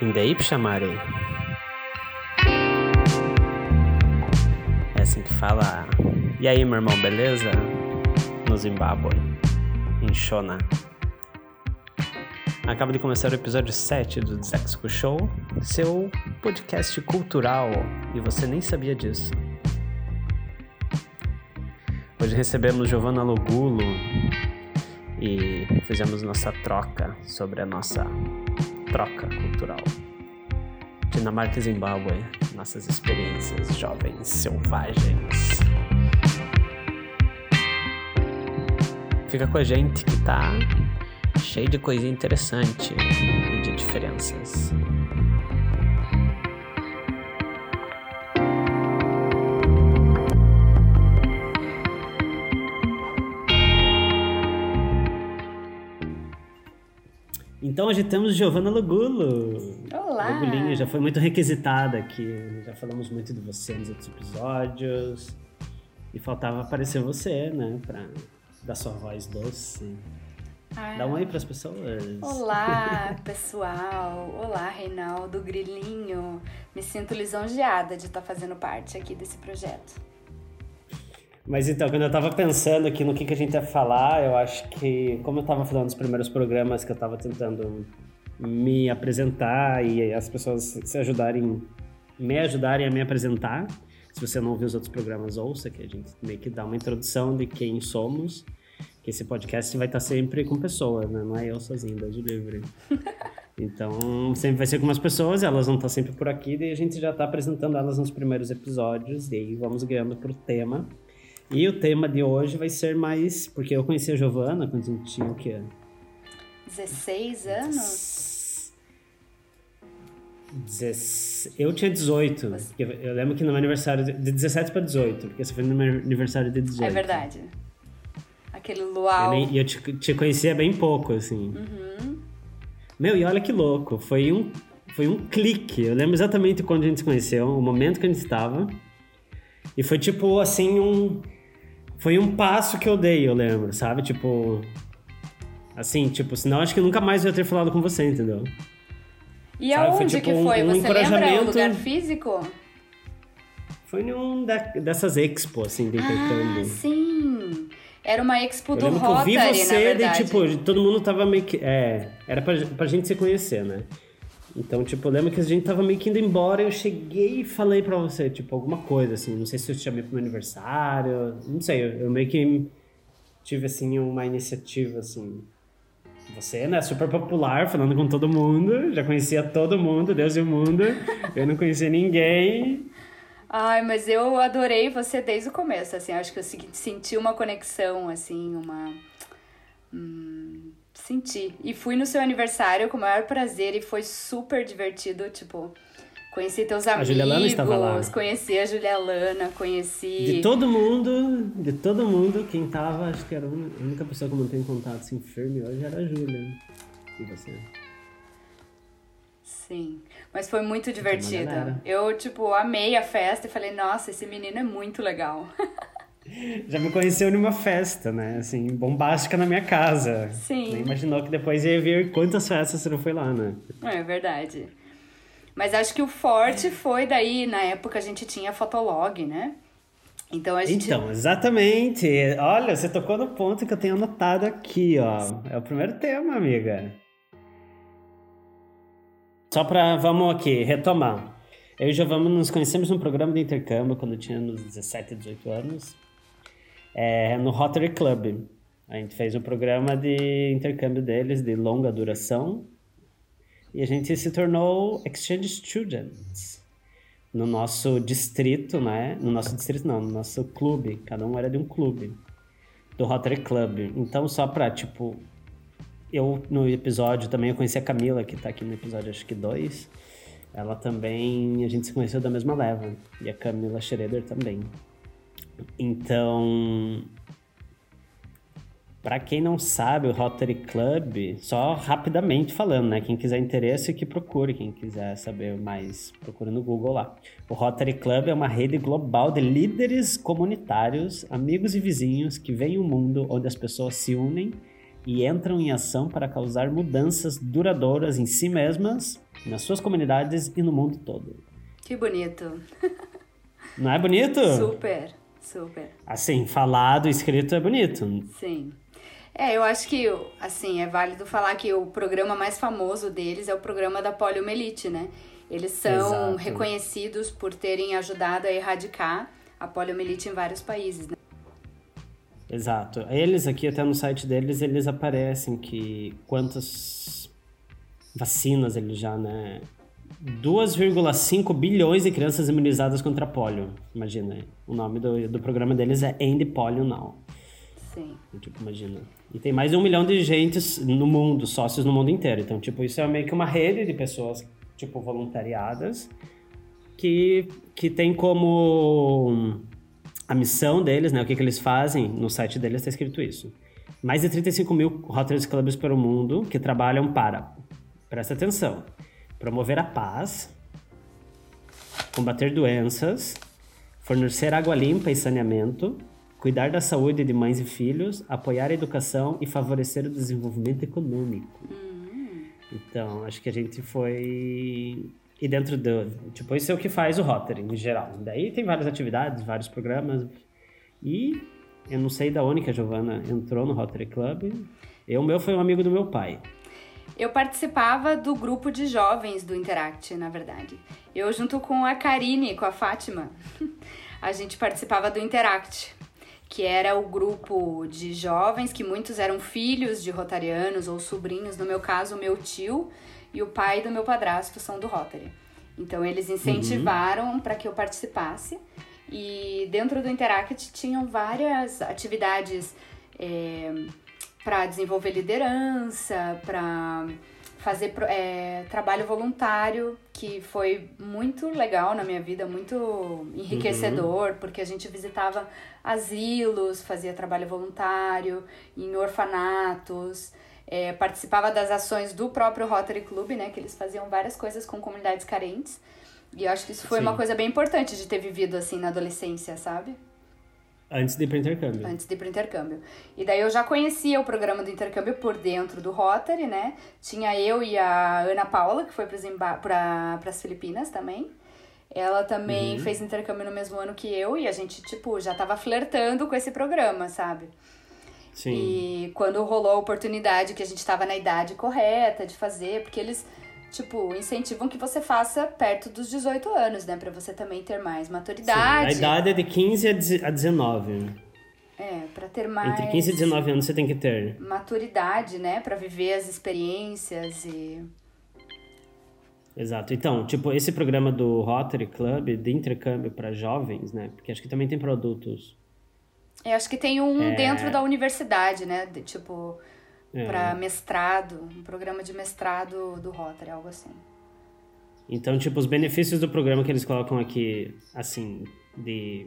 Indei chamare. É assim que fala. E aí, meu irmão, beleza? No Zimbábue, em Shona. Acaba de começar o episódio 7 do Zexico Show, seu podcast cultural, e você nem sabia disso. Hoje recebemos Giovanna Logulo e fizemos nossa troca sobre a nossa troca cultural. Dinamarca e Zimbábue, nossas experiências jovens selvagens. Fica com a gente que tá cheio de coisinha interessante e de diferenças. Então hoje temos Giovanna Logulo. Olá! Logulinho já foi muito requisitada aqui. Já falamos muito de você nos outros episódios. E faltava aparecer você, né? Pra dar sua voz doce. Ah, Dá um oi pras pessoas. Olá, pessoal! Olá, Reinaldo Grilinho! Me sinto lisonjeada de estar fazendo parte aqui desse projeto. Mas então, quando eu tava pensando aqui no que, que a gente ia falar, eu acho que, como eu tava falando nos primeiros programas, que eu tava tentando me apresentar e as pessoas se ajudarem, me ajudarem a me apresentar. Se você não ouviu os outros programas, ouça, que a gente meio que dá uma introdução de quem somos. Que esse podcast vai estar sempre com pessoas, né? Não é eu sozinho, Deus o livre. Então, sempre vai ser com umas pessoas, elas vão estar sempre por aqui, daí a gente já está apresentando elas nos primeiros episódios, daí vamos ganhando pro tema. E o tema de hoje vai ser mais. Porque eu conheci a Giovana quando a gente tinha o quê? 16 anos? Dezesse- Eu tinha 18. Você- porque Eu lembro que no meu aniversário. De 17 pra 18, porque você foi no meu aniversário de 18. É verdade. Aquele Eu luau. E eu te, te conhecia bem pouco, assim. Uhum. Meu, e olha que louco. Foi um, foi um clique. Eu lembro exatamente quando a gente se conheceu, o momento que a gente estava. E foi tipo assim um. Foi um passo que eu dei, eu lembro, sabe? Tipo. Assim, tipo, senão acho que nunca mais eu ia ter falado com você, entendeu? E Sabe, foi aonde tipo que um- foi? um Você lembra o lugar físico? Foi num da- dessas expo, assim, de Ah, intercâmbio. sim! Era uma expo eu do lembro que eu Rotary, vi na você, e verdade. tipo, todo mundo tava meio que. É, era pra, pra gente se conhecer, né? Então, tipo, eu lembro que a gente tava meio que indo embora, eu cheguei e falei pra você, tipo, alguma coisa, assim, não sei se eu te chamei pro meu aniversário, não sei, eu, eu meio que tive, assim, uma iniciativa, assim. Você, né, super popular, falando com todo mundo, já conhecia todo mundo, Deus e o mundo, eu não conhecia ninguém. Ai, mas eu adorei você desde o começo, assim, acho que eu se- senti uma conexão, assim, uma... Hum, senti. E fui no seu aniversário com o maior prazer e foi super divertido, tipo... Conheci teus A amigos, Julia Lana estava lá. conheci a Julia Lana, conheci... De todo mundo, de todo mundo, quem tava, acho que era a a única pessoa que eu mantenho contato assim firme hoje era a Júlia. E você? Sim, mas foi muito divertido. galera. Eu, tipo, amei a festa e falei, nossa, esse menino é muito legal. Já me conheceu numa festa, né? Assim, bombástica na minha casa. Sim. Nem imaginou que depois ia ver quantas festas você não foi lá, né? É verdade. Mas acho que o forte foi daí, na época a gente tinha Fotolog, né? Então a gente. Então, exatamente. Olha, você tocou no ponto que eu tenho anotado aqui, ó. É o primeiro tema, amiga. Só pra, vamos aqui, retomar. Eu e o Giovanni nos conhecemos num programa de intercâmbio quando uns 17, 18 anos. É, no Rotary Club. A gente fez um programa de intercâmbio deles de longa duração. E a gente se tornou Exchange Students no nosso distrito, né? No nosso distrito não, no nosso clube. Cada um era de um clube. Do Rotary Club. Então, só pra, tipo... Eu, no episódio, também eu conheci a Camila, que tá aqui no episódio, acho que dois. Ela também... A gente se conheceu da mesma leva. E a Camila Schroeder também. Então... Pra quem não sabe, o Rotary Club, só rapidamente falando, né? Quem quiser interesse, que procure. Quem quiser saber mais, procure no Google lá. O Rotary Club é uma rede global de líderes comunitários, amigos e vizinhos que veem um mundo onde as pessoas se unem e entram em ação para causar mudanças duradouras em si mesmas, nas suas comunidades e no mundo todo. Que bonito. Não é bonito? Super, super. Assim, falado, escrito é bonito. Sim. É, eu acho que, assim, é válido falar que o programa mais famoso deles é o programa da poliomielite, né? Eles são Exato. reconhecidos por terem ajudado a erradicar a poliomielite em vários países, né? Exato. Eles aqui, até no site deles, eles aparecem que quantas vacinas eles já, né? 2,5 bilhões de crianças imunizadas contra polio. Imagina, o nome do, do programa deles é End Polio Now. Sim. Tipo, imagina. E tem mais de um milhão de gente no mundo, sócios no mundo inteiro. Então, tipo, isso é meio que uma rede de pessoas, tipo, voluntariadas, que, que tem como a missão deles, né, o que, que eles fazem, no site deles está escrito isso. Mais de 35 mil Rotary Clubs pelo mundo que trabalham para, presta atenção, promover a paz, combater doenças, fornecer água limpa e saneamento, cuidar da saúde de mães e filhos, apoiar a educação e favorecer o desenvolvimento econômico. Uhum. Então, acho que a gente foi. E dentro do. Tipo, isso é o que faz o Rotary, em geral. Daí tem várias atividades, vários programas. E eu não sei da onde que a Giovana entrou no Rotary Club. Eu, o meu foi um amigo do meu pai. Eu participava do grupo de jovens do Interact, na verdade. Eu, junto com a Karine, com a Fátima, a gente participava do Interact que era o grupo de jovens, que muitos eram filhos de rotarianos ou sobrinhos. No meu caso, o meu tio e o pai do meu padrasto são do Rotary. Então, eles incentivaram uhum. para que eu participasse. E dentro do Interact tinham várias atividades é, para desenvolver liderança, para fazer é, trabalho voluntário, que foi muito legal na minha vida, muito enriquecedor, uhum. porque a gente visitava asilos, fazia trabalho voluntário, em orfanatos, é, participava das ações do próprio Rotary Club, né, que eles faziam várias coisas com comunidades carentes. E eu acho que isso foi Sim. uma coisa bem importante de ter vivido assim na adolescência, sabe? Antes de ir para intercâmbio. Antes de ir para intercâmbio. E daí eu já conhecia o programa do intercâmbio por dentro do Rotary, né? Tinha eu e a Ana Paula, que foi para as Filipinas também. Ela também uhum. fez intercâmbio no mesmo ano que eu e a gente, tipo, já tava flertando com esse programa, sabe? Sim. E quando rolou a oportunidade que a gente tava na idade correta de fazer, porque eles tipo, incentivam que você faça perto dos 18 anos, né? Pra você também ter mais maturidade. Sim, a idade é de 15 a 19. É, pra ter mais. Entre 15 e 19 anos você tem que ter. Maturidade, né? Pra viver as experiências e. Exato. Então, tipo, esse programa do Rotary Club de intercâmbio para jovens, né? Porque acho que também tem produtos. Eu acho que tem um é... dentro da universidade, né? De, tipo, é. para mestrado, um programa de mestrado do Rotary, algo assim. Então, tipo, os benefícios do programa que eles colocam aqui, assim, de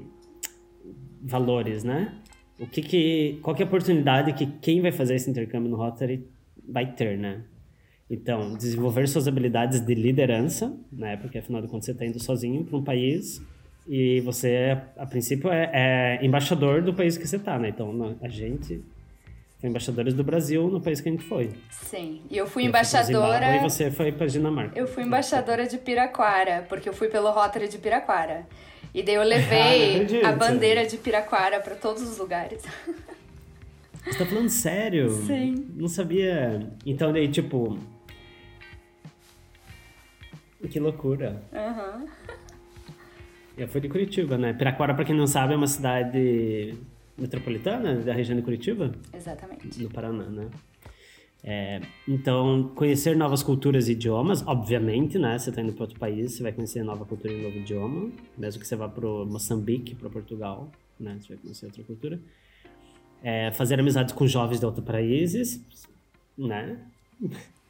valores, né? O que que, qual que é a oportunidade que quem vai fazer esse intercâmbio no Rotary vai ter, né? Então, desenvolver suas habilidades de liderança, né? Porque afinal de contas você está indo sozinho para um país e você, a princípio, é, é embaixador do país que você está, né? Então, a gente embaixadores do Brasil no país que a gente foi. Sim. E eu fui eu embaixadora. Fui e você foi para Dinamarca. Eu fui embaixadora de Piraquara, porque eu fui pelo Rotary de Piraquara. E daí eu levei ah, a bandeira de Piraquara para todos os lugares. Você tá falando sério? Sim. Não sabia. Então daí, tipo. Que loucura. Aham. Uhum. Eu fui de Curitiba, né? Piraquara, pra quem não sabe, é uma cidade metropolitana da região de Curitiba? Exatamente. No Paraná, né? É, então, conhecer novas culturas e idiomas, obviamente, né? Você está indo para outro país, você vai conhecer nova cultura e um novo idioma, mesmo que você vá para Moçambique, para Portugal, né? Você vai conhecer outra cultura. É, fazer amizades com jovens de outros países, né?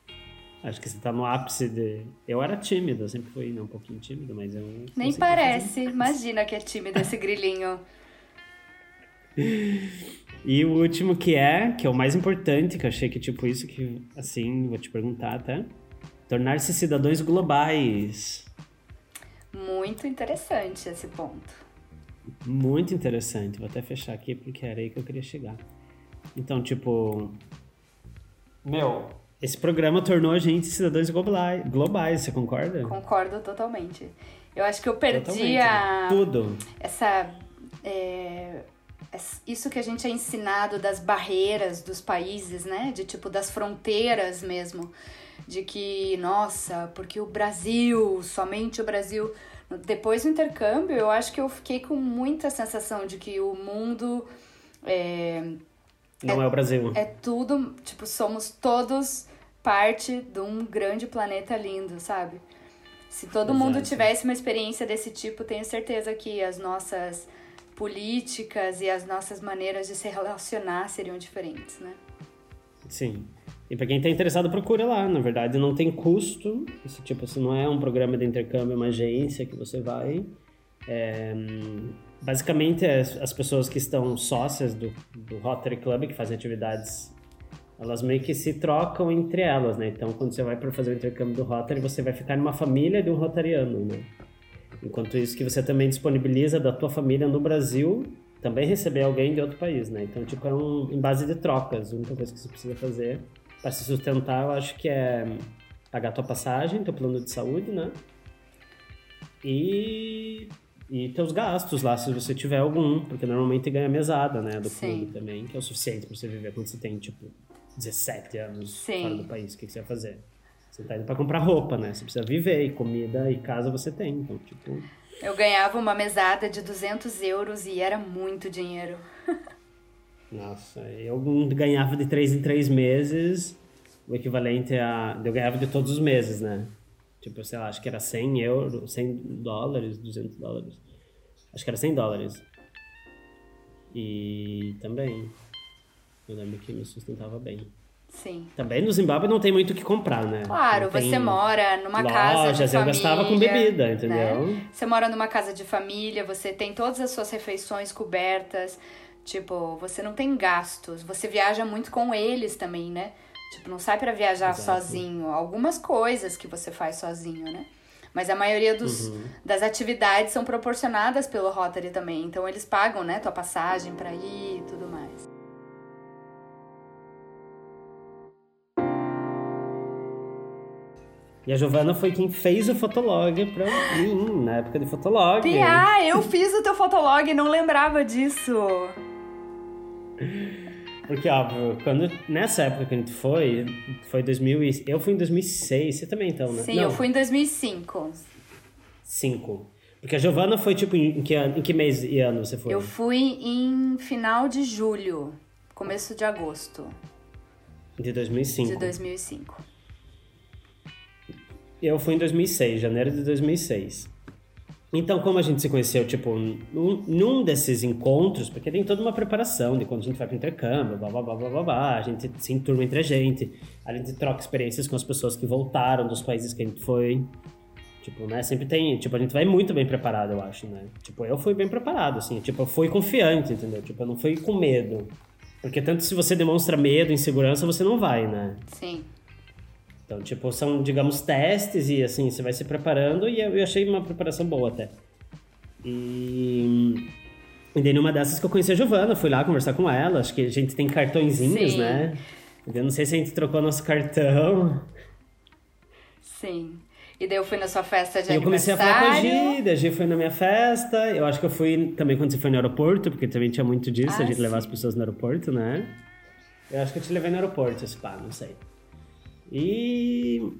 Acho que você está no ápice de. Eu era tímido, eu sempre fui né, um pouquinho tímido, mas eu. Nem parece, imagina que é tímido esse grilinho. E o último que é, que é o mais importante, que eu achei que tipo isso que, assim, vou te perguntar até. Tornar-se cidadãos globais. Muito interessante esse ponto. Muito interessante. Vou até fechar aqui porque era aí que eu queria chegar. Então, tipo, Meu, esse programa tornou a gente cidadãos globais, você concorda? Concordo totalmente. Eu acho que eu perdi totalmente, a... Tudo. Essa... É isso que a gente é ensinado das barreiras dos países, né? De tipo das fronteiras mesmo, de que nossa, porque o Brasil, somente o Brasil. Depois do intercâmbio, eu acho que eu fiquei com muita sensação de que o mundo é, não é, é o Brasil. É tudo, tipo, somos todos parte de um grande planeta lindo, sabe? Se todo Exato. mundo tivesse uma experiência desse tipo, tenho certeza que as nossas políticas e as nossas maneiras de se relacionar seriam diferentes, né? Sim. E para quem está interessado, procura lá. Na verdade, não tem custo. Isso, tipo, se não é um programa de intercâmbio, é uma agência que você vai. É, basicamente, as, as pessoas que estão sócias do, do Rotary Club, que fazem atividades, elas meio que se trocam entre elas, né? Então, quando você vai para fazer o intercâmbio do Rotary, você vai ficar numa família de um rotariano, né? Enquanto isso que você também disponibiliza da tua família no Brasil também receber alguém de outro país, né? Então, tipo, é um em base de trocas. A única coisa que você precisa fazer para se sustentar, eu acho que é pagar tua passagem, teu plano de saúde, né? E e teus gastos lá, se você tiver algum, porque normalmente ganha mesada, né, do Sim. clube também, que é o suficiente para você viver quando você tem, tipo, 17 anos Sim. fora do país. O que, que você vai fazer? Você tá indo pra comprar roupa, né? Você precisa viver, e comida e casa você tem. Então, tipo. Eu ganhava uma mesada de 200 euros e era muito dinheiro. Nossa, eu ganhava de 3 em 3 meses, o equivalente a. Eu ganhava de todos os meses, né? Tipo, sei lá, acho que era 100 euros, 100 dólares, 200 dólares. Acho que era 100 dólares. E também. Eu lembro que me sustentava bem. Sim. Também no Zimbábue não tem muito o que comprar, né? Claro, você mora numa lojas, casa de família. eu gastava com bebida, entendeu? Né? Você mora numa casa de família, você tem todas as suas refeições cobertas. Tipo, você não tem gastos. Você viaja muito com eles também, né? Tipo, não sai para viajar Exato. sozinho. Algumas coisas que você faz sozinho, né? Mas a maioria dos, uhum. das atividades são proporcionadas pelo Rotary também. Então eles pagam, né, tua passagem para ir e tudo mais. E a Giovana foi quem fez o Fotolog pra mim, na época de Fotolog. Ah, eu fiz o teu Fotolog, não lembrava disso. Porque, óbvio, quando, nessa época que a gente foi, foi 2000 e, eu fui em 2006, você também então, né? Sim, não. eu fui em 2005. Cinco. Porque a Giovana foi, tipo, em que, em que mês e ano você foi? Eu fui em final de julho, começo de agosto. De 2005. De 2005. Eu fui em 2006, janeiro de 2006. Então, como a gente se conheceu, tipo, num, num desses encontros, porque tem toda uma preparação de quando a gente vai para intercâmbio, blá, blá, blá, blá, blá, blá, a gente se enturma entre a gente, a gente troca experiências com as pessoas que voltaram dos países que a gente foi. Tipo, né, sempre tem, tipo, a gente vai muito bem preparado, eu acho, né? Tipo, eu fui bem preparado, assim, tipo, eu fui confiante, entendeu? Tipo, eu não fui com medo. Porque tanto se você demonstra medo, insegurança, você não vai, né? Sim. Então, tipo, são, digamos, testes e assim, você vai se preparando e eu, eu achei uma preparação boa até. E, e daí numa dessas que eu conheci a Giovana, fui lá conversar com ela, acho que a gente tem cartõezinhos, Sim. né? Eu não sei se a gente trocou nosso cartão. Sim. E daí eu fui na sua festa de eu comecei a falar com a Gi, a Gi foi na minha festa. Eu acho que eu fui também quando você foi no aeroporto, porque também tinha muito disso, ah, a gente sim. levar as pessoas no aeroporto, né? Eu acho que eu te levei no aeroporto, esse pá, não sei. E.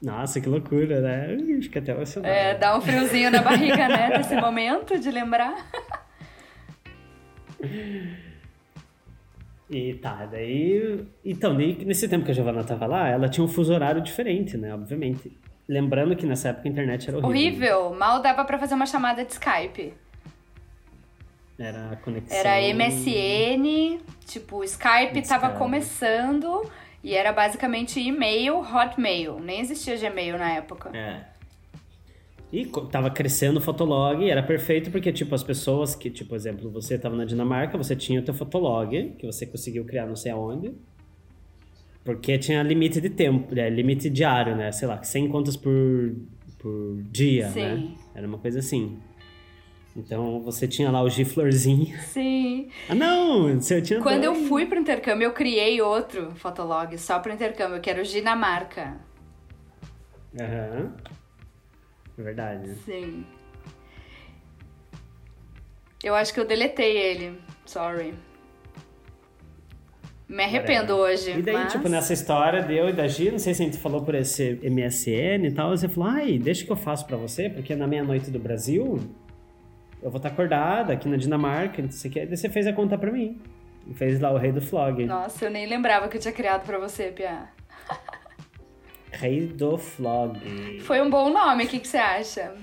Nossa, que loucura, né? Acho que até emocionado. É, dá um friozinho na barriga, né? Nesse momento de lembrar. E tá, daí. Então, nesse tempo que a Giovana tava lá, ela tinha um fuso horário diferente, né? Obviamente. Lembrando que nessa época a internet era horrível. Horrível! Mal dava pra fazer uma chamada de Skype. Era a conexão. Era MSN, tipo, o Skype tava começando. E era basicamente e-mail, hotmail. Nem existia Gmail na época. É. E tava crescendo o Fotolog, era perfeito porque, tipo, as pessoas que, tipo, por exemplo, você tava na Dinamarca, você tinha o teu Fotolog, que você conseguiu criar não sei aonde. Porque tinha limite de tempo, é, limite diário, né? Sei lá, 100 contas por, por dia, né? Sim. né? Era uma coisa assim. Então você tinha lá o G Florzinho. Sim. Ah, não! Você tinha Quando dois. eu fui pro intercâmbio, eu criei outro fotolog só pro intercâmbio, que era o Dinamarca. Aham. É verdade. Sim. Eu acho que eu deletei ele. Sorry. Me arrependo hoje. E daí, mas... tipo, nessa história deu e da Gi, não sei se a gente falou por esse MSN e tal, você falou, ai, deixa que eu faço pra você, porque na meia-noite do Brasil, eu vou estar acordada aqui na Dinamarca, não sei o que. Daí você fez a conta pra mim. E fez lá o rei do flog. Nossa, eu nem lembrava que eu tinha criado pra você, Pia. Rei do flog. Foi um bom nome, o que, que você acha?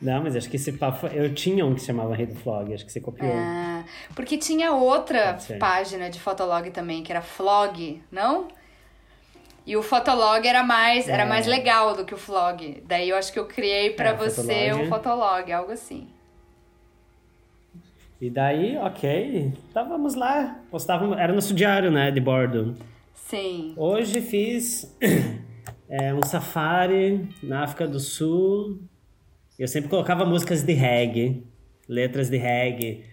Não, mas acho que esse papo. Eu tinha um que se chamava Rei do Flog, acho que você copiou. Ah, porque tinha outra página de Fotolog também, que era Flog, não? E o Fotolog era mais, era É. mais legal do que o Flog. Daí eu acho que eu criei pra É, você Fotolog. o Fotolog, algo assim. E daí, ok. Estávamos lá. Postávamos. Era nosso diário, né? De bordo. Sim. Hoje fiz é, um safari na África do Sul. Eu sempre colocava músicas de reggae, letras de reggae.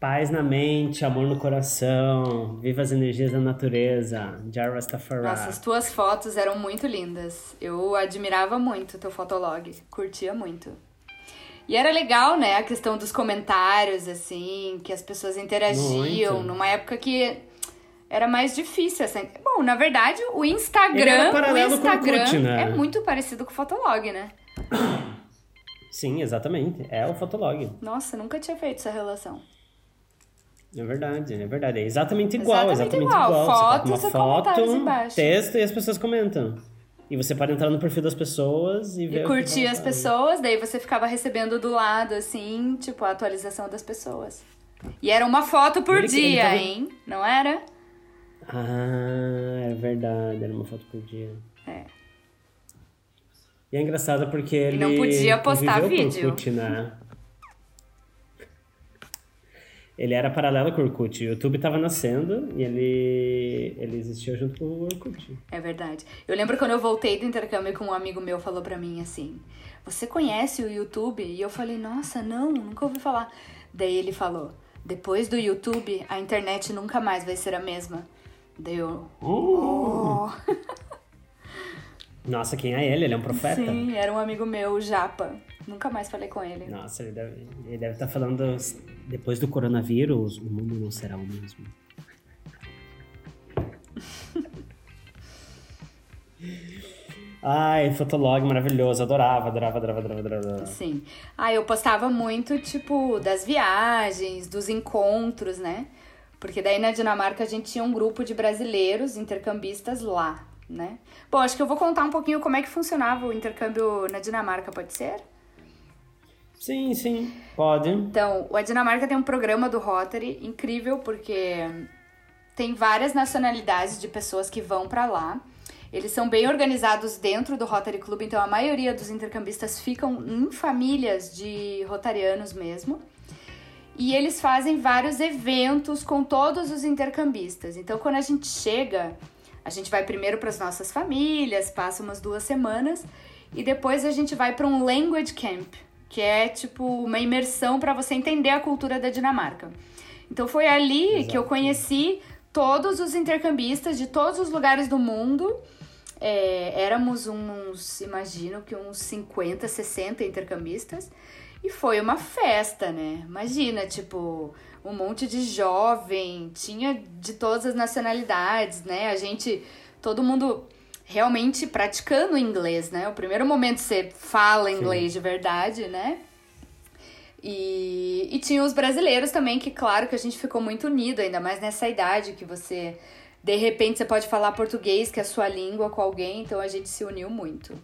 Paz na mente, amor no coração, viva as energias da natureza, Jar Rastafari. Nossa, as tuas fotos eram muito lindas. Eu admirava muito o teu fotolog. Curtia muito. E era legal, né, a questão dos comentários, assim, que as pessoas interagiam Muito. numa época que era mais difícil, assim. Bom, na verdade, o Instagram, o Instagram Orkut, né? é muito parecido com o Fotolog, né? Sim, exatamente. É o Fotolog. Nossa, nunca tinha feito essa relação. É verdade, é verdade. É exatamente igual, Exatamente exatamente, igual. igual. Foto, você coloca uma foto, embaixo. texto e as pessoas comentam. E você pode entrar no perfil das pessoas e ver E o que curtir as pessoas, daí você ficava recebendo do lado, assim, tipo, a atualização das pessoas. E era uma foto por Ele que- ele dia, tava- hein? Não era? Ah, é verdade, era uma foto por dia. É. E é engraçado porque ele. não podia postar conviveu com o vídeo. Né? Ele era paralelo com o Orkut. O YouTube tava nascendo e ele, ele existia junto com o Orkut. É verdade. Eu lembro quando eu voltei do intercâmbio que um amigo meu falou pra mim assim: Você conhece o YouTube? E eu falei: Nossa, não, nunca ouvi falar. Daí ele falou: Depois do YouTube, a internet nunca mais vai ser a mesma. Daí eu. Uh! Oh. Nossa, quem é ele? Ele é um profeta? Sim, era um amigo meu, o Japa. Nunca mais falei com ele. Nossa, ele deve, ele deve estar falando. Depois do coronavírus, o mundo não será o mesmo. Ai, Fotolog maravilhoso, adorava, adorava, adorava, adorava, adorava. Sim. Ah, eu postava muito, tipo, das viagens, dos encontros, né? Porque daí na Dinamarca a gente tinha um grupo de brasileiros intercambistas lá, né? Bom, acho que eu vou contar um pouquinho como é que funcionava o intercâmbio na Dinamarca, pode ser? Sim, sim, pode. Então, a Dinamarca tem um programa do Rotary incrível porque tem várias nacionalidades de pessoas que vão pra lá. Eles são bem organizados dentro do Rotary Club, então a maioria dos intercambistas ficam em famílias de rotarianos mesmo. E eles fazem vários eventos com todos os intercambistas. Então, quando a gente chega, a gente vai primeiro para as nossas famílias, passa umas duas semanas, e depois a gente vai para um language camp, que é tipo uma imersão para você entender a cultura da Dinamarca. Então, foi ali que eu Exato. conheci todos os intercambistas de todos os lugares do mundo. É, éramos uns, imagino que uns 50, 60 intercambistas. E foi uma festa, né? Imagina, tipo, um monte de jovem, tinha de todas as nacionalidades, né? A gente, todo mundo realmente praticando inglês, né? O primeiro momento você fala inglês de verdade, né? E, e tinha os brasileiros também, que claro que a gente ficou muito unido, ainda mais nessa idade que você, de repente, você pode falar português, que é a sua língua, com alguém, então a gente se uniu muito.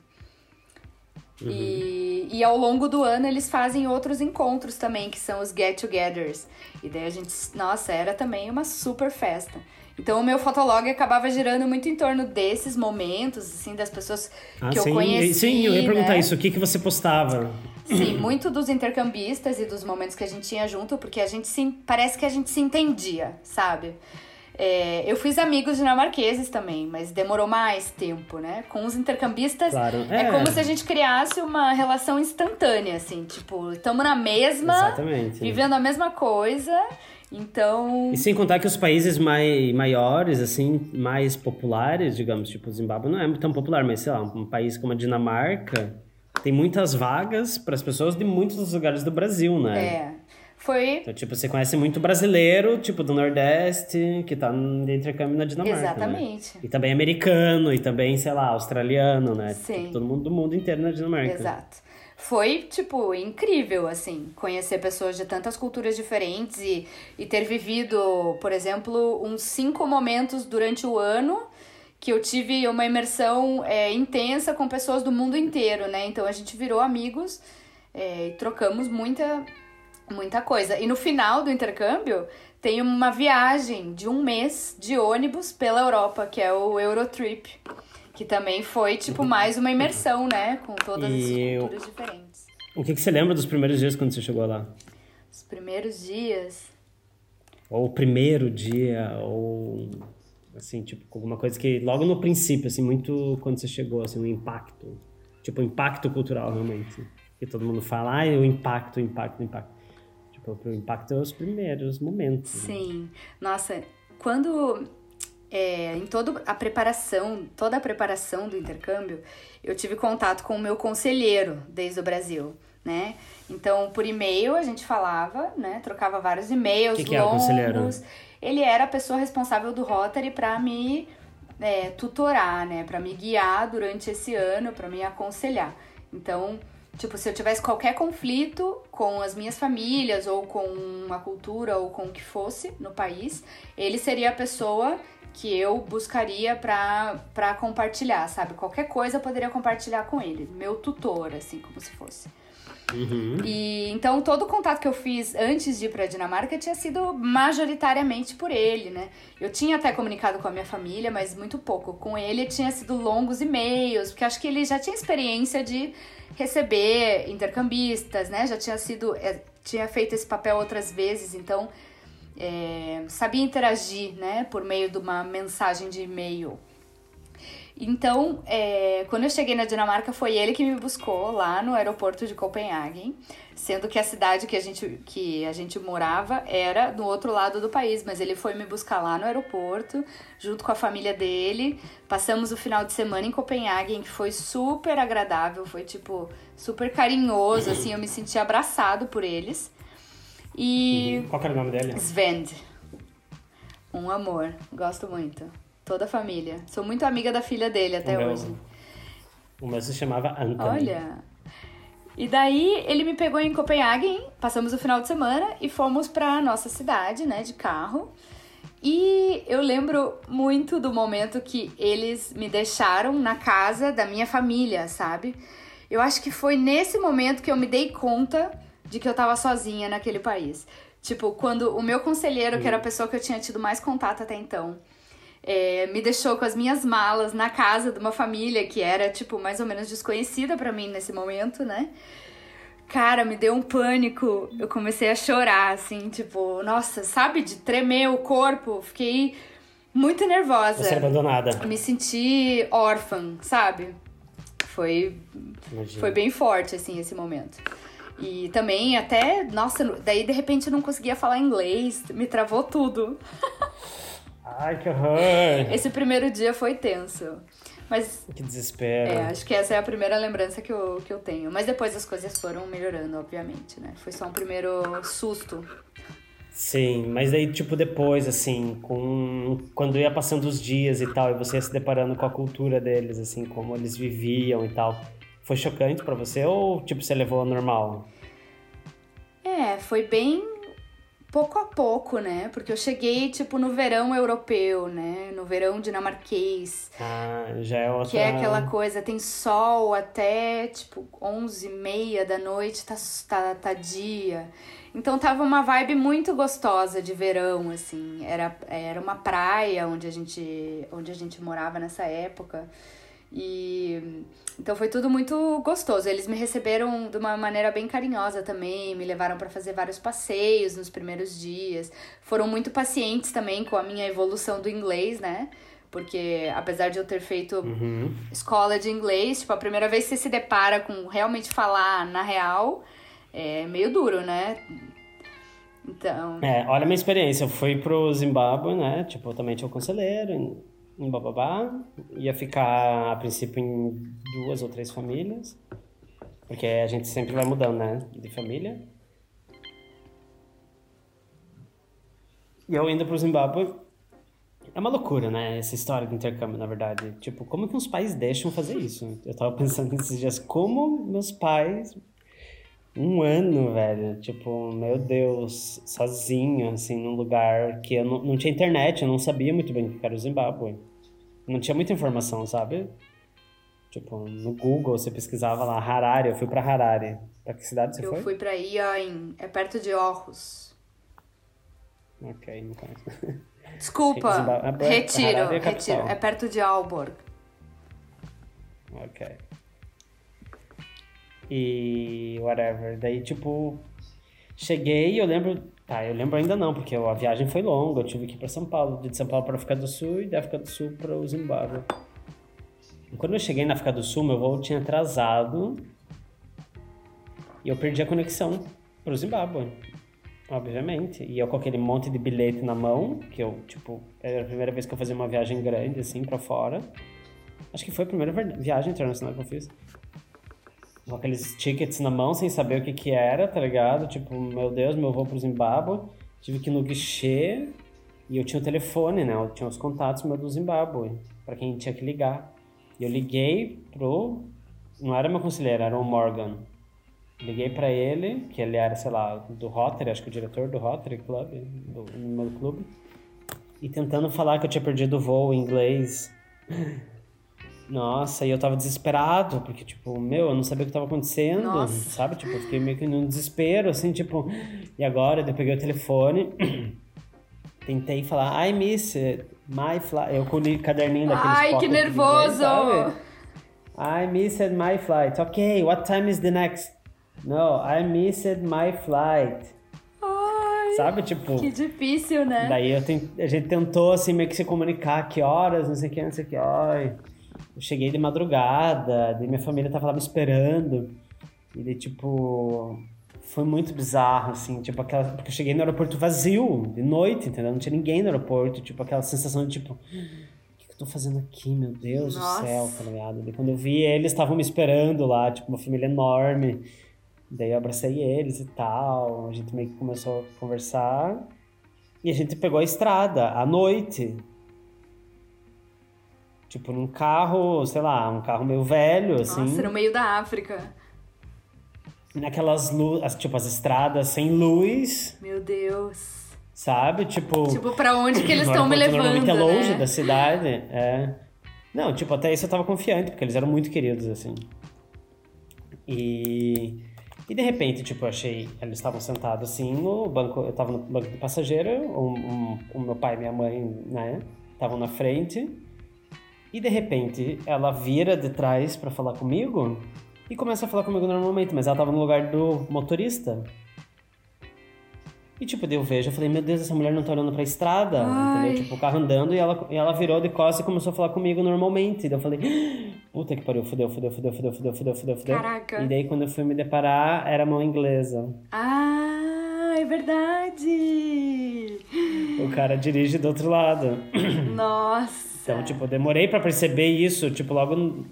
E, e ao longo do ano eles fazem outros encontros também, que são os get-togethers. E daí a gente, nossa, era também uma super festa. Então o meu fotolog acabava girando muito em torno desses momentos, assim, das pessoas Ah, que sim, eu conheci. sim, eu ia perguntar né? isso. O que, que você postava? Sim, muito dos intercambistas e dos momentos que a gente tinha junto, porque a gente se, parece que a gente se entendia, sabe? É, eu fiz amigos dinamarqueses também, mas demorou mais tempo, né? Com os intercambistas, Claro. é. É. como se a gente criasse uma relação instantânea, assim, tipo, estamos na mesma, Exatamente. vivendo a mesma coisa, então. E sem contar que os países mai, maiores, assim, mais populares, digamos, tipo o Zimbábue não é tão popular, mas sei lá, um país como a Dinamarca tem muitas vagas para as pessoas de muitos lugares do Brasil, né? É. Foi. Então, tipo, você conhece muito brasileiro, tipo, do Nordeste, que tá de intercâmbio na Dinamarca. né? Exatamente. E também americano, e também, sei lá, australiano, né? Sim. Tipo, todo mundo do mundo inteiro na Dinamarca. Exato. Foi, tipo, incrível, assim, conhecer pessoas de tantas culturas diferentes e, e ter vivido, por exemplo, uns cinco momentos durante o ano que eu tive uma imersão é, intensa com pessoas do mundo inteiro, né? Então a gente virou amigos é, e trocamos muita, muita coisa. E no final do intercâmbio tem uma viagem de um mês de ônibus pela Europa, que é o Eurotrip. Que também foi, tipo, mais uma imersão, né? Com todas E culturas diferentes. O que, que você lembra dos primeiros dias quando você chegou lá? Os primeiros dias. Ou o primeiro dia, ou assim, tipo, alguma coisa que logo no princípio, assim, muito quando você chegou, assim, um impacto. Tipo, um impacto cultural, realmente. Que todo mundo fala, ah, o impacto, o impacto, o impacto. Tipo, o impacto é os primeiros momentos. né? Sim. Nossa, quando. É, em toda a preparação, toda a preparação do intercâmbio, eu tive contato com o meu conselheiro desde o Brasil, né? Então, por e-mail a gente falava, né? Trocava vários e-mails Que que é longos. conselheiro? Ele era a pessoa responsável do Rotary para me é, tutorar, né? Para me guiar durante esse ano, para me aconselhar. Então, tipo, se eu tivesse qualquer conflito com as minhas famílias, ou com uma cultura, ou com o que fosse no país, ele seria a pessoa que eu buscaria pra pra compartilhar, sabe? Qualquer coisa eu poderia compartilhar com ele. Meu tutor, assim, como se fosse. Uhum. E então todo o contato que eu fiz antes de ir pra Dinamarca tinha sido majoritariamente por ele, né? Eu tinha até comunicado com a minha família, mas muito pouco. Com ele tinha sido longos e-mails, porque acho que ele já tinha experiência de receber intercambistas, né? Já tinha sido é, tinha feito esse papel outras vezes, então é, sabia interagir, né? Por meio de uma mensagem de e-mail. Então, é, quando eu cheguei na Dinamarca, foi ele que me buscou lá no aeroporto de Copenhagen, sendo que a cidade que a gente, que a gente morava era do outro lado do país, mas ele foi me buscar lá no aeroporto, junto com a família dele. Passamos o final de semana em Copenhagen, que foi super agradável, foi tipo super carinhoso, assim, eu me senti abraçado por eles. E Qual era o nome dele? Svend. Um amor. Gosto muito. Toda a família. Sou muito amiga da filha dele até O meu- hoje. O meu se chamava Anthony. Olha. E daí ele me pegou em Copenhagen, passamos o final de semana e fomos pra nossa cidade, né, de carro. E eu lembro muito do momento que eles me deixaram na casa da minha família, sabe? Eu acho que foi nesse momento que eu me dei conta de que eu tava sozinha naquele país. Tipo, quando o meu conselheiro, que era a pessoa que eu tinha tido mais contato até então, é, me deixou com as minhas malas na casa de uma família que era, tipo, mais ou menos desconhecida pra mim nesse momento, né? Cara, me deu um pânico. Eu comecei a chorar, assim, tipo, nossa, sabe, de tremer o corpo. Fiquei muito nervosa. Você era abandonada. Me senti órfã, sabe? Foi Imagina. foi bem forte, assim, esse momento. E também até, nossa, daí de repente eu não conseguia falar inglês, me travou tudo. Ai, que horror! Esse primeiro dia foi tenso. Mas Que desespero. é, acho que essa é a primeira lembrança que eu, que eu tenho. Mas depois as coisas foram melhorando, obviamente, né? Foi só um primeiro susto. Sim, mas daí, tipo, depois, assim, com... quando ia passando os dias e tal, e você ia se deparando com a cultura deles, assim, como eles viviam e tal, foi chocante pra você ou, tipo, você levou ao normal? É, foi bem pouco a pouco, né? Porque eu cheguei, tipo, no verão europeu, né? No verão dinamarquês. Ah, já é outra... Que é aquela coisa, tem sol até tipo 11 e meia da noite, tá, tá, tá dia. Então tava uma vibe muito gostosa de verão, assim. Era, era uma praia onde a gente, onde a gente morava nessa época. E então foi tudo muito gostoso. Eles me receberam de uma maneira bem carinhosa também, me levaram para fazer vários passeios nos primeiros dias. Foram muito pacientes também com a minha evolução do inglês, né? Porque apesar de eu ter feito Uhum. escola de inglês, tipo, a primeira vez que você se depara com realmente falar na real, é meio duro, né? Então, É, olha a minha experiência. Eu fui pro Zimbábue, né? Tipo, eu também tinha um conselheiro Bababá. Ia ficar, a princípio, em duas ou três famílias. Porque a gente sempre vai mudando, né? De família. E eu indo pro Zimbábue. É uma loucura, né? Essa história de intercâmbio, na verdade. Tipo, como que os pais deixam fazer isso? Eu tava pensando nesses dias, como meus pais um ano, velho. Tipo, meu Deus, sozinho, assim, num lugar que eu não, não tinha internet, eu não sabia muito bem o que era o Zimbábue. Não tinha muita informação, sabe? Tipo, no Google você pesquisava lá, Harare, eu fui pra Harare. Pra que cidade você eu foi? fui pra Ian, é perto de Orros. Ok, não conheço. Desculpa, é retiro, Harare é retiro. É perto de Aalborg. Ok. E whatever. Daí, tipo, cheguei, eu lembro. Tá, eu lembro ainda não, porque a viagem foi longa. Eu tive que ir pra São Paulo, de São Paulo pra África do Sul e da África do Sul para o Zimbábue. Quando eu cheguei na África do Sul, meu voo tinha atrasado e eu perdi a conexão pro Zimbábue. Obviamente. E eu com aquele monte de bilhete na mão, que eu, tipo, era a primeira vez que eu fazia uma viagem grande, assim, pra fora. Acho que foi a primeira viagem internacional que eu fiz. Com aqueles tickets na mão, sem saber o que que era, tá ligado? Tipo, meu Deus, meu voo pro Zimbábue. Tive que ir no guichê e eu tinha o telefone, né? Eu tinha os contatos meu do Zimbábue, pra quem tinha que ligar. E eu liguei pro... Não era meu conselheiro, era o Morgan. Liguei pra ele, que ele era, sei lá, do Rotary, acho que o diretor do Rotary Club, do, no meu clube. E tentando falar que eu tinha perdido o voo em inglês. Nossa, e eu tava desesperado, porque, tipo, meu, eu não sabia o que tava acontecendo, Nossa. sabe? Tipo, eu fiquei meio que num desespero, assim, tipo, e agora? Eu peguei o telefone, tentei falar, I miss my flight. Eu o caderninho daqueles Ai, que inglês, nervoso! I missed my flight. Okay, what time is the next? No, I missed my flight. Ai, Sabe, tipo... que difícil, né? Daí eu ten- a gente tentou, assim, meio que se comunicar, que horas, não sei o que, não sei o que. Ai, eu cheguei de madrugada, daí minha família tava lá me esperando. E daí, tipo, foi muito bizarro, assim, tipo, aquela... Porque eu cheguei no aeroporto vazio, de noite, entendeu? Não tinha ninguém no aeroporto, tipo, aquela sensação de, tipo... O que que eu tô fazendo aqui, meu Deus Nossa. do céu, tá ligado? Daí quando eu vi eles, estavam me esperando lá, tipo, uma família enorme. Daí eu abracei eles e tal, a gente meio que começou a conversar. E a gente pegou a estrada à noite. Tipo, num carro, sei lá, um carro meio velho, assim. Nossa, no meio da África. Naquelas luzes, tipo, as estradas sem luz, Meu Deus. sabe? Tipo. Tipo, pra onde que eles o estão me levando, Normalmente é longe né? da cidade, é. Não, tipo, até isso eu tava confiante, porque eles eram muito queridos, assim. E. E de repente, tipo, eu achei. Eles estavam sentados assim no banco. Eu tava no banco de passageiro, um, um, o meu pai e minha mãe, né? Estavam na frente. E de repente ela vira de trás pra falar comigo e começa a falar comigo normalmente, mas ela tava no lugar do motorista. E tipo, daí eu vejo, eu falei, meu Deus, essa mulher não tá olhando pra estrada, Ai. entendeu? Tipo, o carro andando e ela, e ela virou de costas e começou a falar comigo normalmente. Daí eu falei, puta que pariu, fudeu, fudeu, fudeu, fudeu, fudeu, fudeu, fudeu, fudeu. Caraca. E daí quando eu fui me deparar, era mão inglesa. Ah, é verdade! O cara dirige do outro lado. Nossa! Então, tipo, eu demorei pra perceber isso, tipo, logo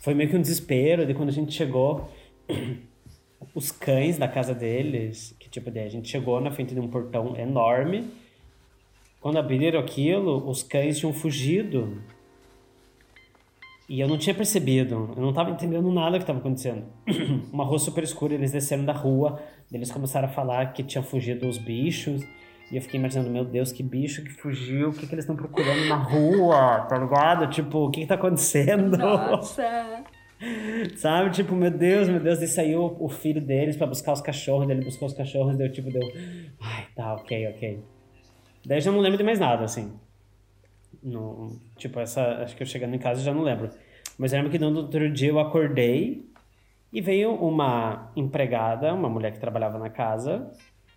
foi meio que um desespero, de quando a gente chegou, os cães da casa deles, que tipo, daí a gente chegou na frente de um portão enorme. Quando abriram aquilo, os cães tinham fugido. E eu não tinha percebido, eu não tava entendendo nada que tava acontecendo. Uma rua super escura, eles desceram da rua, eles começaram a falar que tinha fugido os bichos. E eu fiquei imaginando, meu Deus, que bicho que fugiu, o que, que eles estão procurando na rua, tá ligado? Tipo, o que, que tá acontecendo? Nossa! Sabe? Tipo, meu Deus, meu Deus, e saiu o filho deles pra buscar os cachorros, ele buscou os cachorros, deu tipo, deu. Ai, tá, ok, ok. Daí eu já não lembro de mais nada, assim. No, tipo, essa. Acho que eu chegando em casa já não lembro. Mas eu lembro que no outro dia eu acordei e veio uma empregada, uma mulher que trabalhava na casa,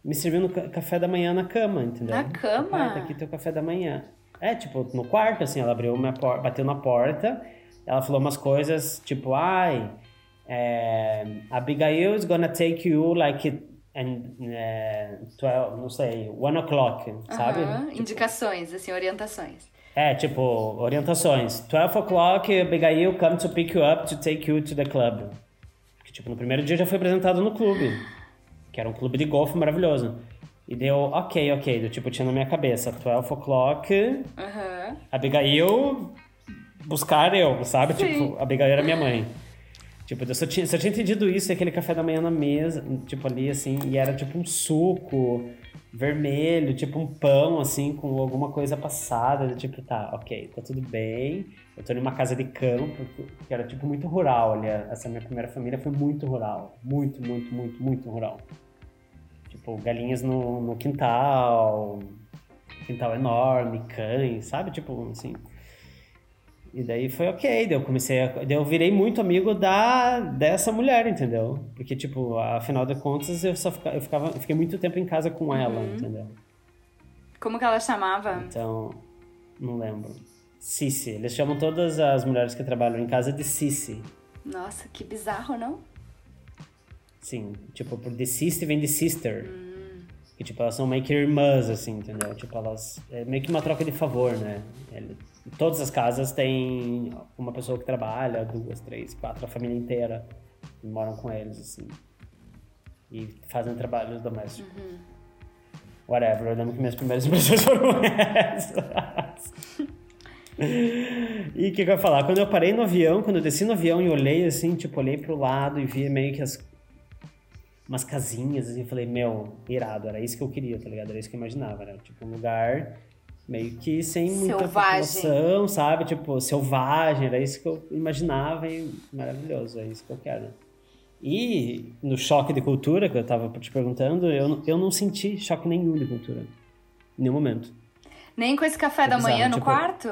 me servindo café da manhã na cama, entendeu? Na cama? Tá aqui teu café da manhã. É, tipo, no quarto, assim, ela abriu uma porta, bateu na porta, ela falou umas coisas, tipo, ai, é, Abigail is gonna take you like and, é, 12, não sei, one o'clock, sabe? Tipo, Indicações, assim, orientações. É, tipo, orientações. 12 o'clock, Abigail come to pick you up to take you to the club. Que, tipo, no primeiro dia já foi apresentado no clube, que era um clube de golfe maravilhoso. E deu, ok, ok, do tipo, tinha na minha cabeça, 12 o'clock, Uhum. Abigail buscar eu, sabe? Sim. Tipo, Abigail era minha mãe. Tipo, eu só tinha, só tinha entendido isso, aquele café da manhã na mesa, tipo ali assim, e era tipo um suco vermelho, tipo um pão, assim, com alguma coisa passada, tipo, tá, ok, tá tudo bem. Eu tô numa casa de campo, que era tipo muito rural, olha, essa minha primeira família foi muito rural, muito, muito, muito, muito rural. Tipo, galinhas no, no quintal, quintal enorme, cães, sabe? Tipo, assim. E daí foi ok, daí eu comecei a, daí eu virei muito amigo da dessa mulher, entendeu? Porque tipo, afinal de contas eu só ficava, eu ficava, eu fiquei muito tempo em casa com ela, entendeu? Como que ela chamava? Então, não lembro. Cici, eles chamam todas as mulheres que trabalham em casa de Cici. Nossa, que bizarro, não? Sim, tipo, por de sister vem de sister. Que tipo, elas são meio que irmãs, assim, entendeu? Tipo, elas. É meio que uma troca de favor, né? Ele- todas as casas têm uma pessoa que trabalha, duas, três, quatro, a família inteira. Moram com eles, assim. E fazem trabalhos domésticos. Whatever, eu lembro que minhas primeiras impressões foram essas. E o que, que eu ia falar? Quando eu parei no avião, quando eu desci no avião e olhei assim, tipo, olhei pro lado e vi meio que as. Umas casinhas, assim, falei, meu, irado, era isso que eu queria, tá ligado? Era isso que eu imaginava, era tipo um lugar meio que sem muita Selvagem. população, sabe? Tipo, selvagem, era isso que eu imaginava e maravilhoso, é isso que eu quero. E no choque de cultura, que eu tava te perguntando, eu, não- eu não senti choque nenhum de cultura. Em nenhum momento. Nem com esse café da bizarro, manhã no tipo- quarto?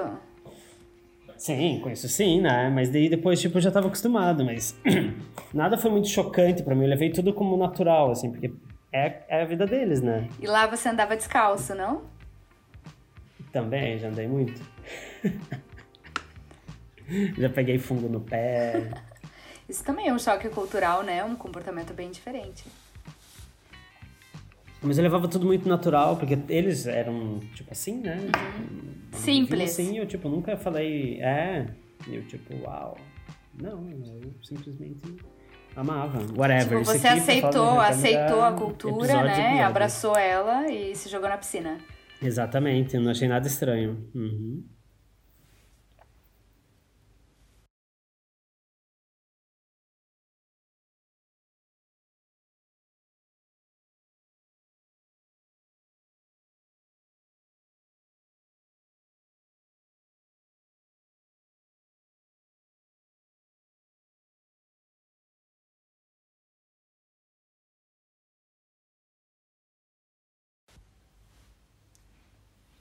Sim, com isso sim, né? Mas daí depois, tipo, eu já tava acostumado, mas nada foi muito chocante pra mim. Eu levei tudo como natural, assim, porque é, é a vida deles, né? E lá você andava descalço, não? Também, já andei muito. já peguei fungo no pé. Isso também é um choque cultural, né? Um comportamento bem diferente. Mas eu levava tudo muito natural, porque eles eram, tipo assim, né? Tipo, Simples. Assim, eu, tipo, nunca falei, é. Eu, tipo, uau. Não, eu simplesmente amava. Whatever. Tipo, você aqui, aceitou, do aceitou a cultura, né? Abraçou ela e se jogou na piscina. Exatamente, eu não achei nada estranho. Uhum.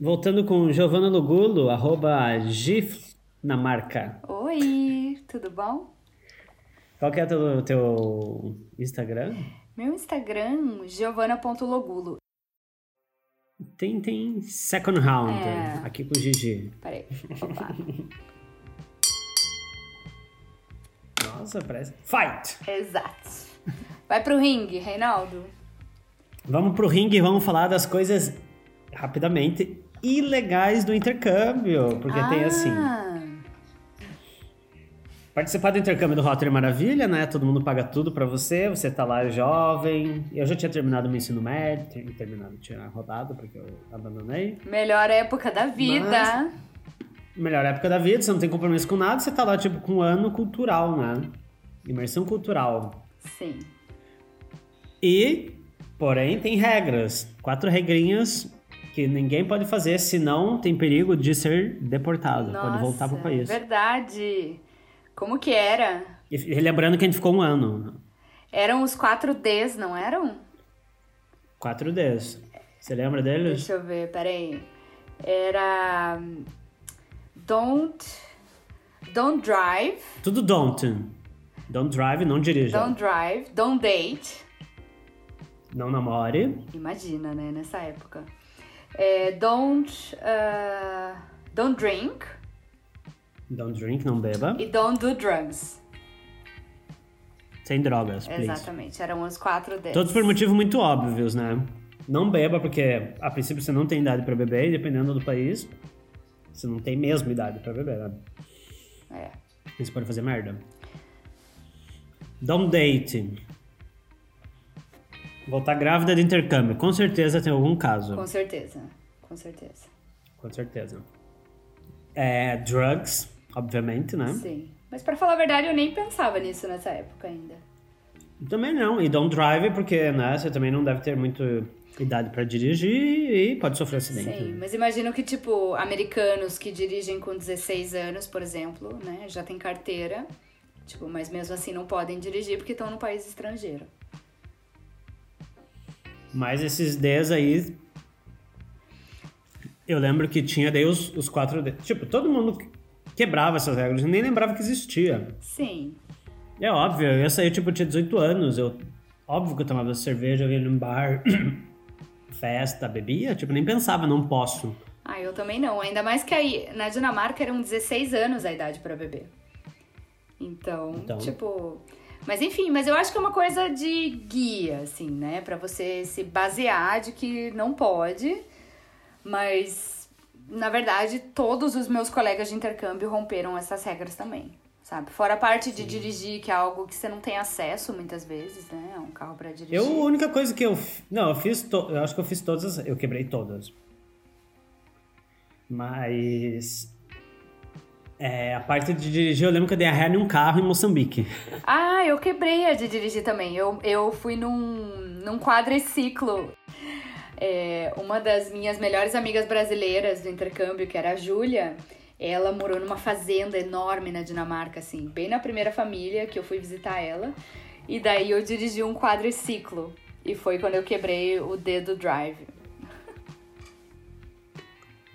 Voltando com Giovanna Lugulo, arroba GIF na marca. Oi, tudo bom? Qual que é o teu, teu Instagram? Meu Instagram, giovana.logulo. Tem, tem Second Round, É. aqui com o Gigi. Peraí. Opa. Nossa, parece... Fight! Exato. Vai pro ringue, Reinaldo. Vamos pro ringue e vamos falar das coisas, rapidamente, ilegais do intercâmbio. Porque tem assim... Ah, Participar do intercâmbio do Rotary é Maravilha, né? Todo mundo paga tudo pra você, você tá lá jovem. Eu já tinha terminado meu ensino médio, tinha terminado, tinha rodado, porque eu abandonei. Melhor época da vida. Melhor época da vida, você não tem compromisso com nada, você tá lá, tipo, com um ano cultural, né? Imersão cultural. Sim. E, porém, tem regras. Quatro regrinhas que ninguém pode fazer, senão tem perigo de ser deportado. pode voltar pro Nossa, país. Verdade. Como que era? E lembrando que a gente ficou um ano. Eram os 4 Ds, não eram? 4Ds. Você lembra deles? Deixa eu ver, peraí. Era. Don't. Don't drive. Tudo don't. Don't drive, não dirija. Don't drive. Don't date. Não namore. Imagina, né? Nessa época. É, don't. Uh, don't drink. Don't drink, não beba. E don't do drugs. Sem drogas, please. Exatamente. Eram os quatro deles. Todos por motivos muito óbvios, né? Não beba, porque a princípio você não tem idade pra beber, e dependendo do país, você não tem mesmo idade pra beber, né? É. Você pode fazer merda. Don't date. Voltar grávida de intercâmbio. Com certeza tem algum caso. Com certeza. Com certeza. Com certeza. É, drugs, obviamente, né? Sim. Mas pra falar a verdade, eu nem pensava nisso nessa época ainda. Também não. E don't drive, porque né, você também não deve ter muito idade pra dirigir e pode sofrer acidente. Sim, mas imagino que, tipo, americanos que dirigem com 16 anos, por exemplo, né, já tem carteira, tipo, mas mesmo assim não podem dirigir porque estão no país estrangeiro. Mas esses 10 aí. Eu lembro que tinha daí os, os quatro. Tipo, todo mundo quebrava essas regras, eu nem lembrava que existia. Sim. É óbvio, eu saí, tipo, eu tinha 18 anos, eu. Óbvio que eu tomava cerveja, eu ia num bar, festa, bebia, tipo, nem pensava, não posso. Ah, eu também não. Ainda mais que aí na Dinamarca eram 16 anos a idade pra beber. Então, Então. tipo. Mas enfim, mas eu acho que é uma coisa de guia, assim, né? Pra você se basear de que não pode. Mas, na verdade, todos os meus colegas de intercâmbio romperam essas regras também, sabe? Fora a parte de dirigir, que é algo que você não tem acesso muitas vezes, né? É um carro pra dirigir. Eu, a única coisa que eu. Não, eu fiz. To... Eu acho que eu fiz todas. as- Eu quebrei todas. Mas. É, a parte de dirigir, eu lembro que eu dei a ré num carro em Moçambique. Ah, eu quebrei a de dirigir também. Eu, eu fui num, num quadriciclo. É, uma das minhas melhores amigas brasileiras do intercâmbio, que era a Júlia, ela morou numa fazenda enorme na Dinamarca, assim, bem na primeira família que eu fui visitar ela. E daí eu dirigi um quadriciclo. E foi quando eu quebrei o dedo drive.